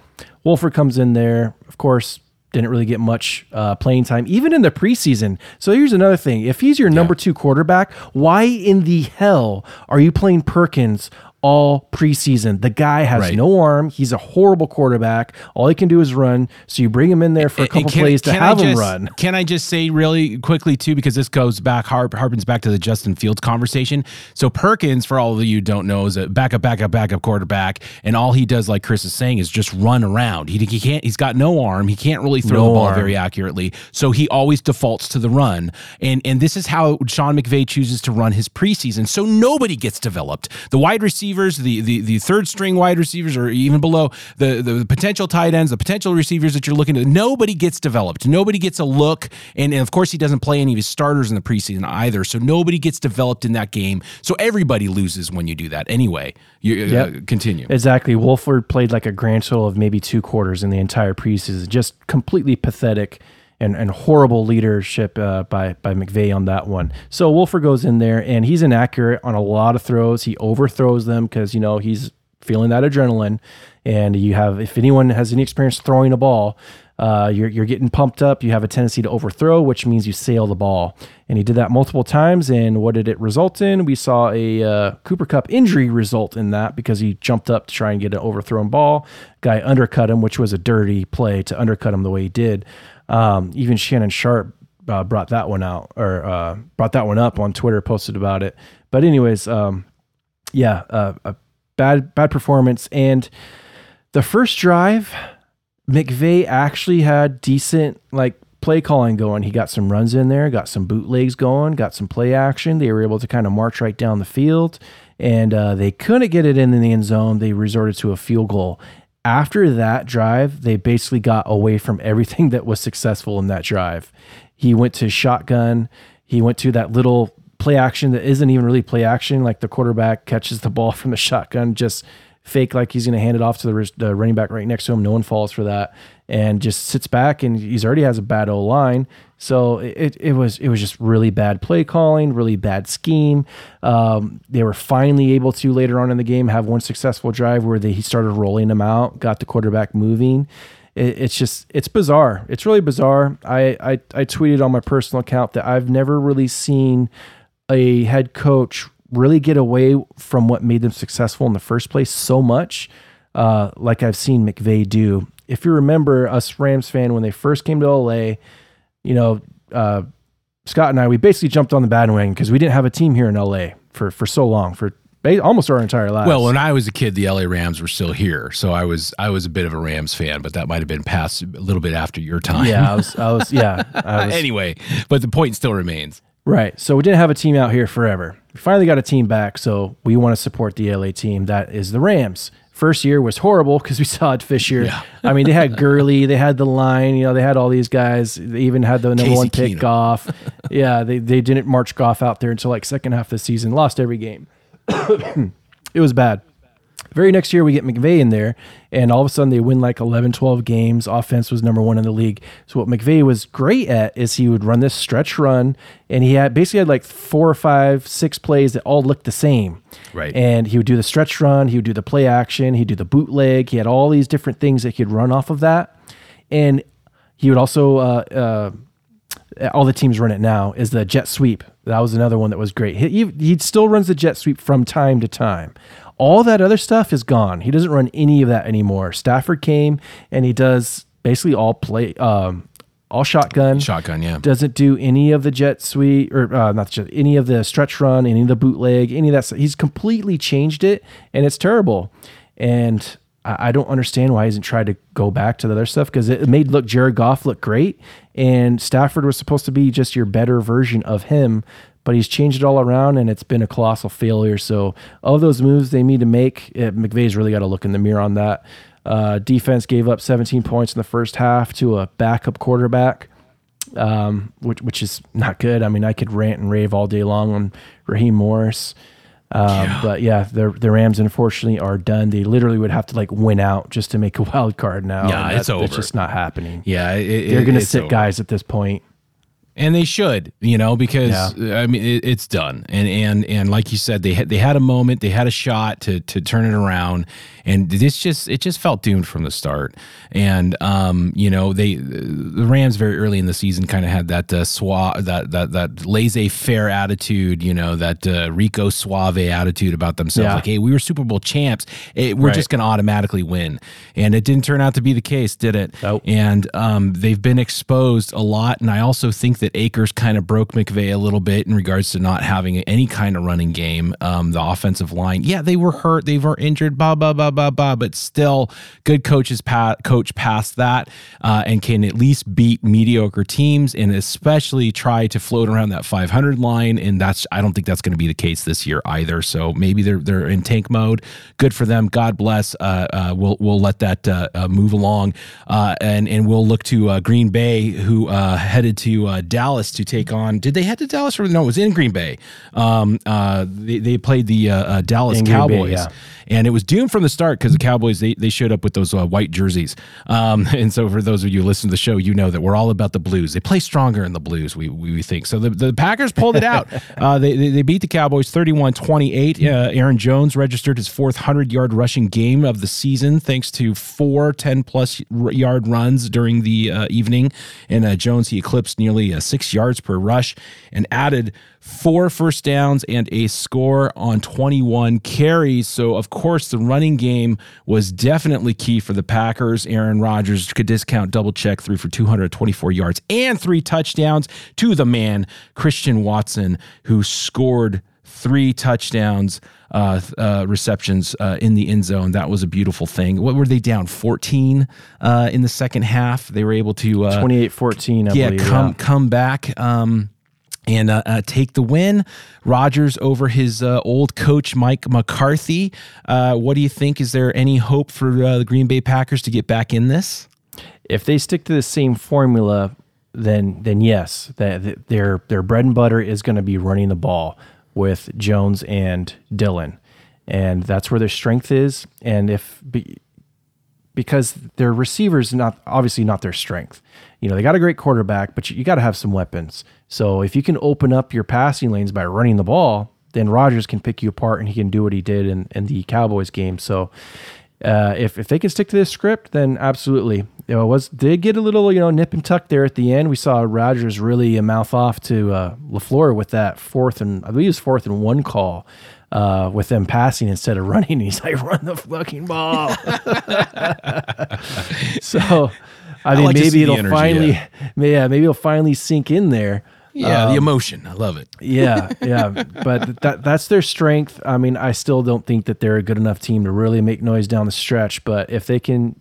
Wolford comes in there, of course. Didn't really get much uh, playing time, even in the preseason. So here's another thing: if he's your number two quarterback, why in the hell are you playing Perkins all preseason. The guy has Right. no arm. He's a horrible quarterback. All he can do is run. So you bring him in there for a couple can- plays to have him run. Can I just say really quickly too, because this goes back harp, harpens back to the Justin Fields conversation. So Perkins, for all of you who don't know, is a backup, backup, backup quarterback, and all he does, like Chris is saying, is just run around. He, he can't. He's got no arm. He can't really throw No the ball arm. very accurately. So he always defaults to the run, and and this is how Sean McVay chooses to run his preseason. So nobody gets developed. The wide receivers, the the, the third string wide receivers, or even below the, the potential tight ends, the potential receivers that you're looking at, nobody gets developed. Nobody gets a look, and, and of course he doesn't play any of his starters in the preseason either. So nobody gets developed in that game. So everybody loses when you do that. Anyway, you uh, continue. Exactly. Wolford played like a grand total of maybe two quarters in the entire preseason. Just completely pathetic and, and horrible leadership uh, by by McVay on that one. So Wolford goes in there and he's inaccurate on a lot of throws. He overthrows them because you know he's feeling that adrenaline. And you have if anyone has any experience throwing a ball, uh, you're, you're getting pumped up. You have a tendency to overthrow, which means you sail the ball. And he did that multiple times. And what did it result in? We saw a uh, Cooper Kupp injury result in that because he jumped up to try and get an overthrown ball. Guy undercut him, which was a dirty play to undercut him the way he did. Um, even Shannon Sharpe uh, brought that one out or uh, brought that one up on Twitter, posted about it. But anyways, um, yeah, uh, a bad bad performance. And the first drive, McVay actually had decent like play calling going. He got some runs in there, got some bootlegs going, got some play action. They were able to kind of march right down the field, and uh, they couldn't get it in, in the end zone. They resorted to a field goal. After that drive, they basically got away from everything that was successful in that drive. He went to shotgun. He went to that little play action that isn't even really play action. Like the quarterback catches the ball from the shotgun, just fake like he's going to hand it off to the, the running back right next to him. No one falls for that, and just sits back. And he's already has a bad O line, so it, it was it was just really bad play calling, really bad scheme. Um, they were finally able to later on in the game have one successful drive where they he started rolling them out, got the quarterback moving. It, it's just it's bizarre. It's really bizarre. I, I I tweeted on my personal account that I've never really seen a head coach really get away from what made them successful in the first place so much, uh, like I've seen McVay do. If you remember, us Rams fan when they first came to LA, you know, uh, Scott and I, we basically jumped on the bandwagon because we didn't have a team here in LA for for so long, for almost our entire lives. Well, when I was a kid, the LA Rams were still here, so I was I was a bit of a Rams fan, but that might have been past a little bit after your time. yeah, I was, I was, yeah, I was, anyway, but the point still remains. Right. So we didn't have a team out here forever. We finally got a team back, so we want to support the LA team. That is the Rams. First year was horrible because we saw it Fisher. Yeah. I mean, they had Gurley, they had the line, you know, they had all these guys. They even had the number Casey one pick Keenum. Goff. yeah, they, they didn't march Goff out there until like second half of the season. Lost every game. it was bad. Very next year, we get McVay in there, and all of a sudden they win like 11, 12 games. Offense was number one in the league. So, what McVay was great at is he would run this stretch run, and he had basically had like four or five, six plays that all looked the same. Right. And he would do the stretch run, he would do the play action, he'd do the bootleg. He had all these different things that he could run off of that. And he would also, uh, uh, all the teams run it now is the jet sweep. That was another one that was great. He, he, he still runs the jet sweep from time to time. All that other stuff is gone. He doesn't run any of that anymore. Stafford came and he does basically all play, um, all shotgun. Shotgun, yeah. Doesn't do any of the jet sweep or uh, not the jet, any of the stretch run, any of the bootleg, any of that. Stuff. He's completely changed it, and it's terrible. And I, I don't understand why he hasn't tried to go back to the other stuff because it made look Jared Goff look great, and Stafford was supposed to be just your better version of him. But he's changed it all around, and it's been a colossal failure. So, all those moves they need to make, eh, McVay's really got to look in the mirror on that. Uh, defense gave up 17 points in the first half to a backup quarterback um, which which is not good. I mean, I could rant and rave all day long on Raheem Morris. Um, But yeah, the the Rams unfortunately are done. They literally would have to like win out just to make a wild card now. Yeah, it's over. It's just not happening. Yeah, it, They're it- going to sit over. guys at this point. And they should, you know, because I mean it, it's done, and and and like you said, they had they had a moment, they had a shot to to turn it around, and this just it just felt doomed from the start, and um, you know, they the Rams very early in the season kind of had that uh, suave, that that that laissez faire attitude, you know, that uh, Rico Suave attitude about themselves, Yeah. like, hey, we were Super Bowl champs, it, we're Right. just going to automatically win, and it didn't turn out to be the case, did it? Nope. and um, they've been exposed a lot. And I also think that Akers kind of broke McVay a little bit in regards to not having any kind of running game. Um, the offensive line, yeah, they were hurt, they were injured, blah blah blah blah blah, but still, good coaches pa- coach past that uh, and can at least beat mediocre teams, and especially try to float around that 500 line. And that's I don't think that's going to be the case this year either. So maybe they're they're in tank mode. Good for them. God bless. Uh, uh, we'll we'll let that uh, uh, move along, uh, and and we'll look to Green Bay, who headed to Dallas to take on. Did they head to Dallas or no? It was in Green Bay. Um, uh, they, they played the uh, uh, Dallas In Green Bay, Cowboys. yeah. And it was doomed from the start because the Cowboys they, they showed up with those uh, white jerseys. Um, and so for those of you who listen to the show, you know that we're all about the Blues. They play stronger in the Blues, we, we, we think. So the, the Packers pulled it out. uh, they, they they beat the Cowboys 31-28. Uh, Aaron Jones registered his fourth 100-yard rushing game of the season thanks to four 10-plus yard runs during the uh, evening. And uh, Jones, he eclipsed nearly uh, six yards per rush and added four first downs and a score on 21 carries. So, of course, the running game was definitely key for the Packers. Aaron Rodgers could discount double check three for 224 yards and three touchdowns to the man, Christian Watson, who scored three touchdowns. Uh, uh, receptions uh, in the end zone. That was a beautiful thing. What were they down? 14 uh, in the second half. They were able to uh, 28-14, I yeah, believe. come yeah. come back um, and uh, uh, take the win. Rodgers over his uh, old coach Mike McCarthy. Uh, what do you think? Is there any hope for uh, the Green Bay Packers to get back in this? if they stick to the same formula, then then yes, that their their bread and butter is going to be running the ball with Jones and Dillon. and that's where their strength is. And if be, because their receivers not obviously not their strength, you know they got a great quarterback, but you, you got to have some weapons. So if you can open up your passing lanes by running the ball, then Rodgers can pick you apart and he can do what he did in, in the Cowboys game. So uh, if if they can stick to this script, then absolutely. You know, it was did get a little you know nip and tuck there at the end. We saw Rodgers really mouth off to uh, LaFleur with that fourth and I believe it was fourth and one call. Uh, with them passing instead of running, he's like, "Run the fucking ball." so, I mean, like maybe it'll energy, finally, yeah. yeah, maybe it'll finally sink in there. Yeah, the emotion. I love it. Yeah, yeah, but that that's their strength. I mean, I still don't think that they're a good enough team to really make noise down the stretch. But if they can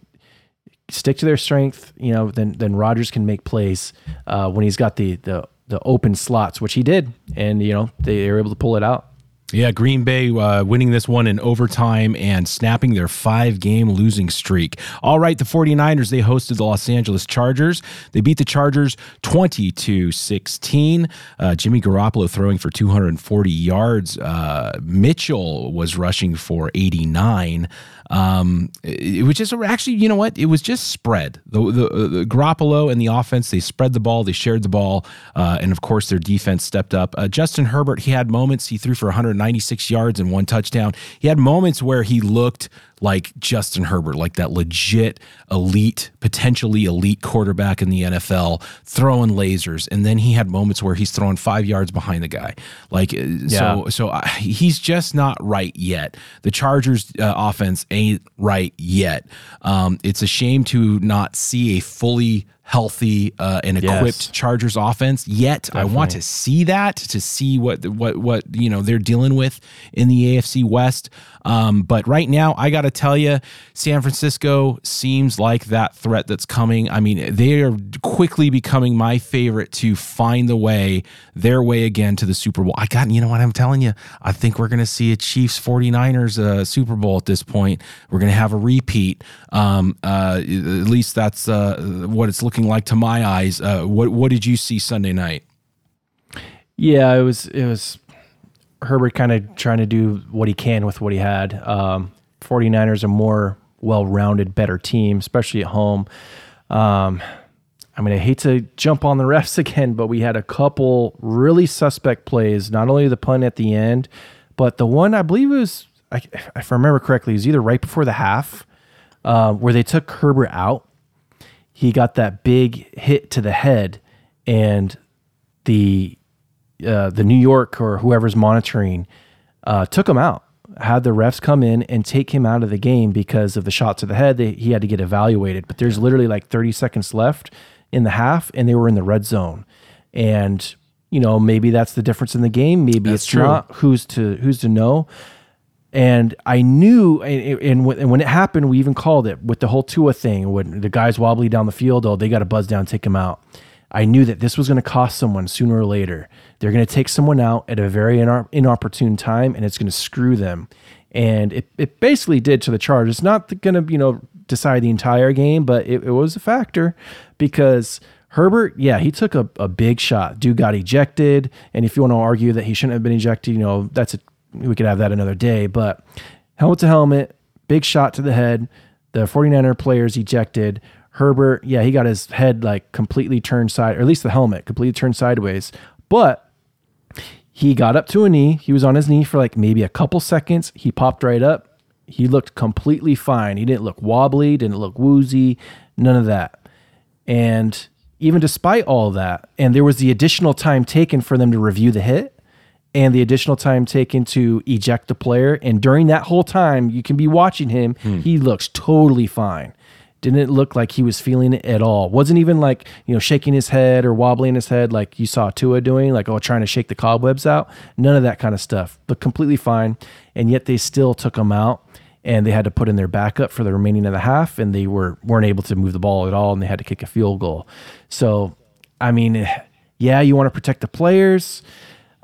stick to their strength, you know, then then Rodgers can make plays uh, when he's got the the the open slots, which he did, and you know they were able to pull it out. Yeah, Green Bay uh, winning this one in overtime and snapping their five game losing streak. All right, the 49ers, they hosted the Los Angeles Chargers. They beat the Chargers 20 to 16. Uh, Jimmy Garoppolo throwing for 240 yards. Uh, Mitchell was rushing for 89. Um, it, was just actually, you know what? It was just spread. The, the, the Garoppolo and the offense, they spread the ball, they shared the ball, uh, and of course their defense stepped up. Uh, Justin Herbert, he had moments. He threw for 196 yards and one touchdown. He had moments where he looked like Justin Herbert, like that legit elite, potentially elite quarterback in the NFL, throwing lasers. And then he had moments where he's throwing five yards behind the guy. Like uh, so, Yeah. so I, he's just not right yet. The Chargers uh, offense ain't right yet. Um, it's a shame to not see a fully healthy uh, and Yes. equipped Chargers offense yet. I want to see that to see what what what you know they're dealing with in the AFC West. Um, but right now, I got to tell you, San Francisco seems like that threat that's coming. I mean, they are quickly becoming my favorite to find the way, their way again to the Super Bowl. I got, you know what I'm telling you? I think we're going to see a Chiefs 49ers uh, Super Bowl at this point. We're going to have a repeat. Um, uh, at least that's uh, what it's looking like to my eyes. Uh, what, what did you see Sunday night? Yeah, it was it was Herbert kind of trying to do what he can with what he had. Um, 49ers are more well-rounded, better team, especially at home. Um, I mean, I hate to jump on the refs again, but we had a couple really suspect plays. Not only the punt at the end, but the one I believe was, if I remember correctly, it was either right before the half uh, where they took Herbert out. He got that big hit to the head, and the uh, the New York or whoever's monitoring uh, took him out. Had the refs come in and take him out of the game because of the shot to the head. They, he had to get evaluated. But there's literally like 30 seconds left in the half, and they were in the red zone. And you know, maybe that's the difference in the game. Maybe That's it's true. not. Who's to who's to know? And I knew, and, and when and when it happened, we even called it with the whole Tua thing. When the guys wobbly down the field, oh, they got to buzz down, take him out. I knew that this was going to cost someone sooner or later. They're going to take someone out at a very inop- inopportune time, and it's going to screw them. And it, it basically did to the charge. It's not going to you know decide the entire game, but it, it was a factor because Herbert, yeah, he took a, a big shot. Dude got ejected, and if you want to argue that he shouldn't have been ejected, you know that's a we could have that another day. But helmet to helmet, big shot to the head. The 49er players ejected. Herbert, yeah, he got his head like completely turned side, or at least the helmet completely turned sideways. But he got up to a knee. He was on his knee for like maybe a couple seconds. He popped right up. He looked completely fine. He didn't look wobbly, didn't look woozy, none of that. And even despite all that, and there was the additional time taken for them to review the hit and the additional time taken to eject the player. And during that whole time, you can be watching him. Hmm. He looks totally fine. Didn't look like he was feeling it at all. Wasn't even like, you know, shaking his head or wobbling his head like you saw Tua doing, like, oh, trying to shake the cobwebs out. None of that kind of stuff. Looked completely fine. And yet they still took him out and they had to put in their backup for the remaining of the half and they were weren't able to move the ball at all and they had to kick a field goal. So, I mean, yeah, you want to protect the players.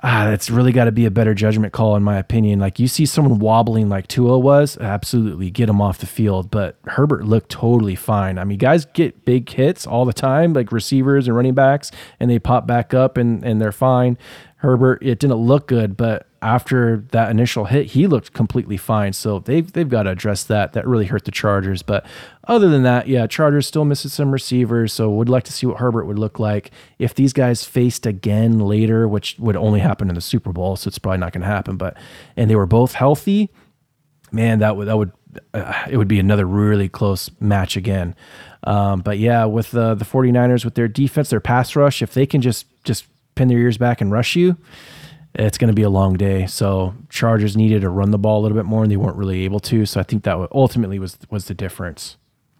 Ah, that's really got to be a better judgment call, in my opinion. Like you see someone wobbling like Tua was, absolutely get him off the field. But Herbert looked totally fine. I mean, guys get big hits all the time, like receivers and running backs, and they pop back up and, and they're fine. Herbert, it didn't look good, but after that initial hit, he looked completely fine. So they've they've got to address that. That really hurt the Chargers. But other than that, yeah, Chargers still misses some receivers. So would like to see what Herbert would look like if these guys faced again later, which would only happen in the Super Bowl. So it's probably not going to happen. But and they were both healthy. Man, that would that would uh, it would be another really close match again. Um, but yeah, with uh, the 49ers with their defense, their pass rush, if they can just just pin their ears back and rush you, it's going to be a long day. So Chargers needed to run the ball a little bit more, and they weren't really able to. So I think that ultimately was was the difference.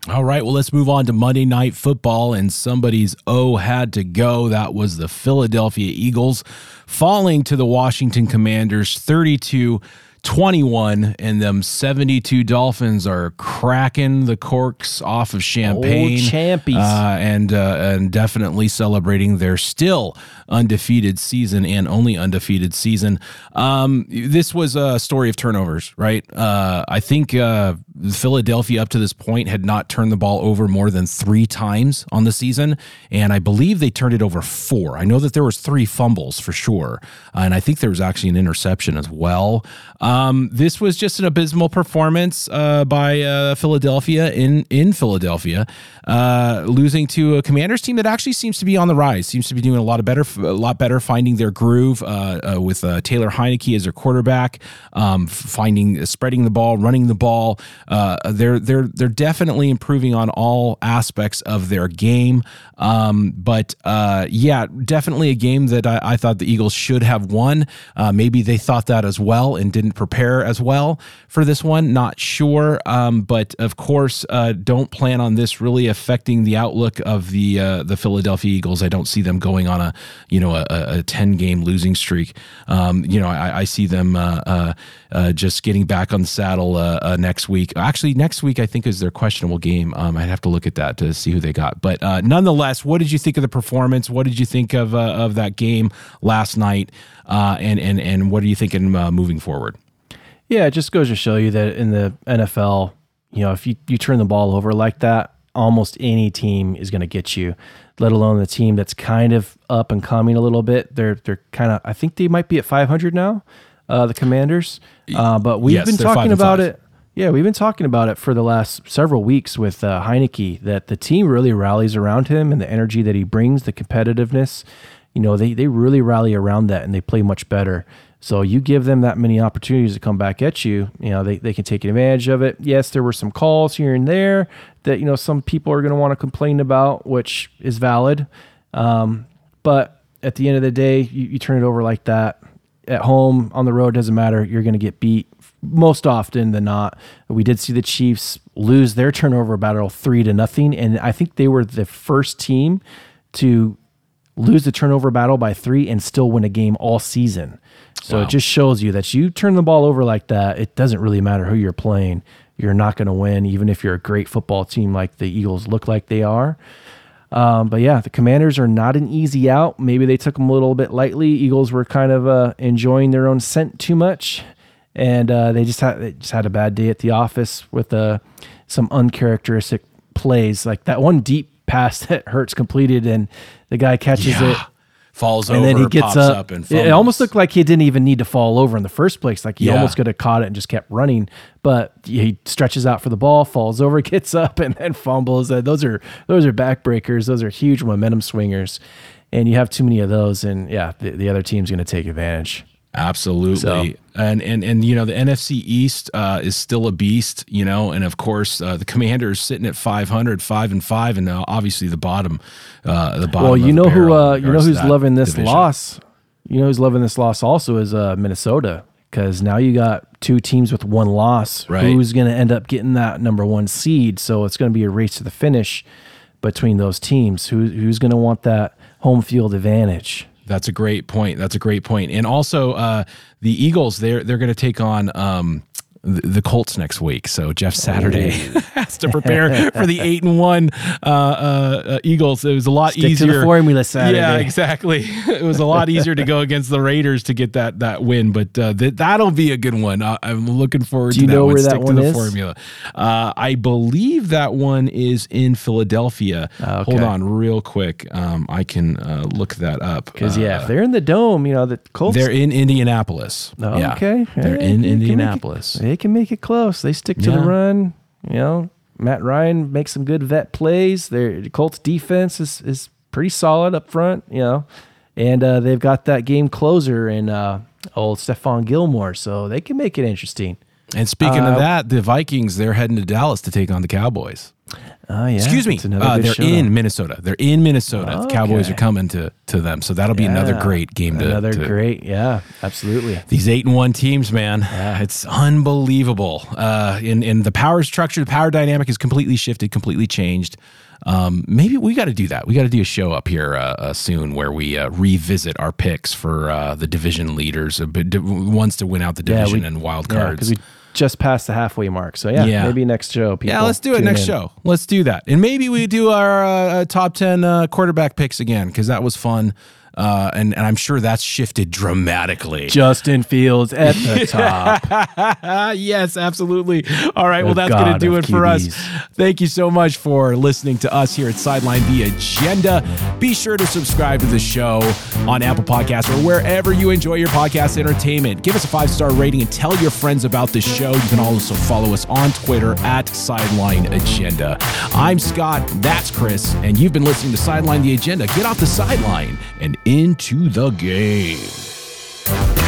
All right, well, let's move on to Monday Night Football, and somebody's O had to go. That was the Philadelphia Eagles falling to the Washington Commanders 32 21, and them 72 Dolphins are cracking the corks off of champagne. champies. Uh, and, uh, and definitely celebrating their still undefeated season and only undefeated season. Um, this was a story of turnovers, right? Uh, I think uh, Philadelphia up to this point had not turned the ball over more than three times on the season, and I believe they turned it over four. I know that there was three fumbles for sure, and I think there was actually an interception as well. Um, this was just an abysmal performance uh, by uh, Philadelphia in in Philadelphia, uh, losing to a Commanders team that actually seems to be on the rise. Seems to be doing a lot of better, a lot better, finding their groove uh, uh, with uh, Taylor Heinicke as their quarterback, um, finding spreading the ball, running the ball. Uh, they're they're they're definitely improving on all aspects of their game. Um, but uh, yeah, definitely a game that I, I thought the Eagles should have won. Uh, maybe they thought that as well and didn't prepare as well for this one. Not sure. Um, but of course, uh, don't plan on this really affecting the outlook of the uh, the Philadelphia Eagles. I don't see them going on a you know a, a ten game losing streak. Um, you know, I, I see them uh, just getting back on the saddle uh, uh, next week. Actually, next week I think is their questionable game. Um, I'd have to look at that to see who they got. But uh, nonetheless, what did you think of the performance? What did you think of of that game last night? And and and what are you thinking moving forward? Yeah, it just goes to show you that in the NFL, you know, if you, you turn the ball over like that, almost any team is going to get you. Let alone the team that's kind of up and coming a little bit. They're they're kind of. I think they might be at 500 now, uh, the Commanders. Uh, but we've Yes, been talking about five. it. Yeah, we've been talking about it for the last several weeks with uh, Heinicke that the team really rallies around him and the energy that he brings, the competitiveness. You know, they, they really rally around that and they play much better. So you give them that many opportunities to come back at you, you know, they, they can take advantage of it. Yes, there were some calls here and there that, you know, some people are going to want to complain about, which is valid. Um, but at the end of the day, you, you turn it over like that at home, on the road, doesn't matter. You're going to get beat most often than not. We did see the Chiefs lose their turnover battle three to nothing, and I think they were the first team to lose the turnover battle by three and still win a game all season. So Wow. it just shows you that you turn the ball over like that, it doesn't really matter who you're playing. You're not going to win, even if you're a great football team like the Eagles look like they are. Um, but yeah, the Commanders are not an easy out. Maybe they took them a little bit lightly. Eagles were kind of uh, enjoying their own scent too much, and uh, they just had they just had a bad day at the office with uh, some uncharacteristic plays, like that one deep pass that Hurts completed, and the guy catches it. Falls And over, then he gets pops up. up, and it, it almost looked like he didn't even need to fall over in the first place. Like he Yeah. almost could have caught it and just kept running. But he stretches out for the ball, falls over, gets up, and then fumbles. Uh, those are those are backbreakers. Those are huge momentum swingers. And you have too many of those, and yeah, the, the other team's going to take advantage. Absolutely. So- And and and you know the NFC East uh, is still a beast, you know, and of course uh, the Commanders sitting at 500, 5 and 5 and now obviously the bottom uh the bottom Well, you know who uh, you know who's loving this division. loss. You know who's loving this loss also is uh, Minnesota because now you got two teams with one loss. Right. Who's going to end up getting that number one seed? So it's going to be a race to the finish between those teams. Who who's going to want that home field advantage? That's a great point. That's a great point. And also, uh, the Eagles they're they're going to take on um, the, Colts next week. So Jeff Saturday has to prepare for the eight and one uh, uh, uh, Eagles. It was a lot Stick to easier. the formula Saturday. Yeah, exactly. It was a lot easier to go against the Raiders to get that that win, but uh, th- that'll be a good one. Uh, I'm looking forward Do to you that know one. where that Stick one to the is? formula. Uh, I believe that one is in Philadelphia. Ah, Hold on, real quick. Um, I can uh, look that up Because yeah, if they're in the dome, you know the Colts. they're in Indianapolis. Oh, Yeah. okay. They're Hey, in can it- Indianapolis. They can make it close. They stick to Yeah. the run. You know, Matt Ryan makes some good vet plays. Their Colts defense is is pretty solid up front. You know, and uh, they've got that game closer in uh, old Stephon Gilmore, so they can make it interesting. And speaking Uh, of that, the Vikings they're heading to Dallas to take on the Cowboys. Oh yeah. Excuse me, uh, they're showdown. in Minnesota. They're in Minnesota. The Cowboys are coming to to them, so that'll be another great game to Another to- great, yeah, absolutely. These eight and one teams, man, it's unbelievable. Uh, in in the power structure, the power dynamic is completely shifted, completely changed. Um, maybe we got to do that. We got to do a show up here uh, uh, soon where we uh, revisit our picks for uh, the division leaders, uh, ones to win out the division and wild cards. we just past the halfway mark. So yeah, Yeah. maybe next show. People Yeah, let's do it tune next in. show. Let's do that, and maybe we do our uh, uh, top ten uh, quarterback picks again because that was fun, uh, and and I'm sure that's shifted dramatically. Justin Fields at the top. Yes, absolutely. All right, well, that's going to do it for us. Thank you so much for listening to us here at Sideline The Agenda. Be sure to subscribe to the show on Apple Podcasts or wherever you enjoy your podcast entertainment. Give us a five star rating and tell your friends about the show. You can also follow us on Twitter at Sideline Agenda. I'm Scott, that's Chris, and you've been listening to Sideline The Agenda. Get off the sideline and into the game.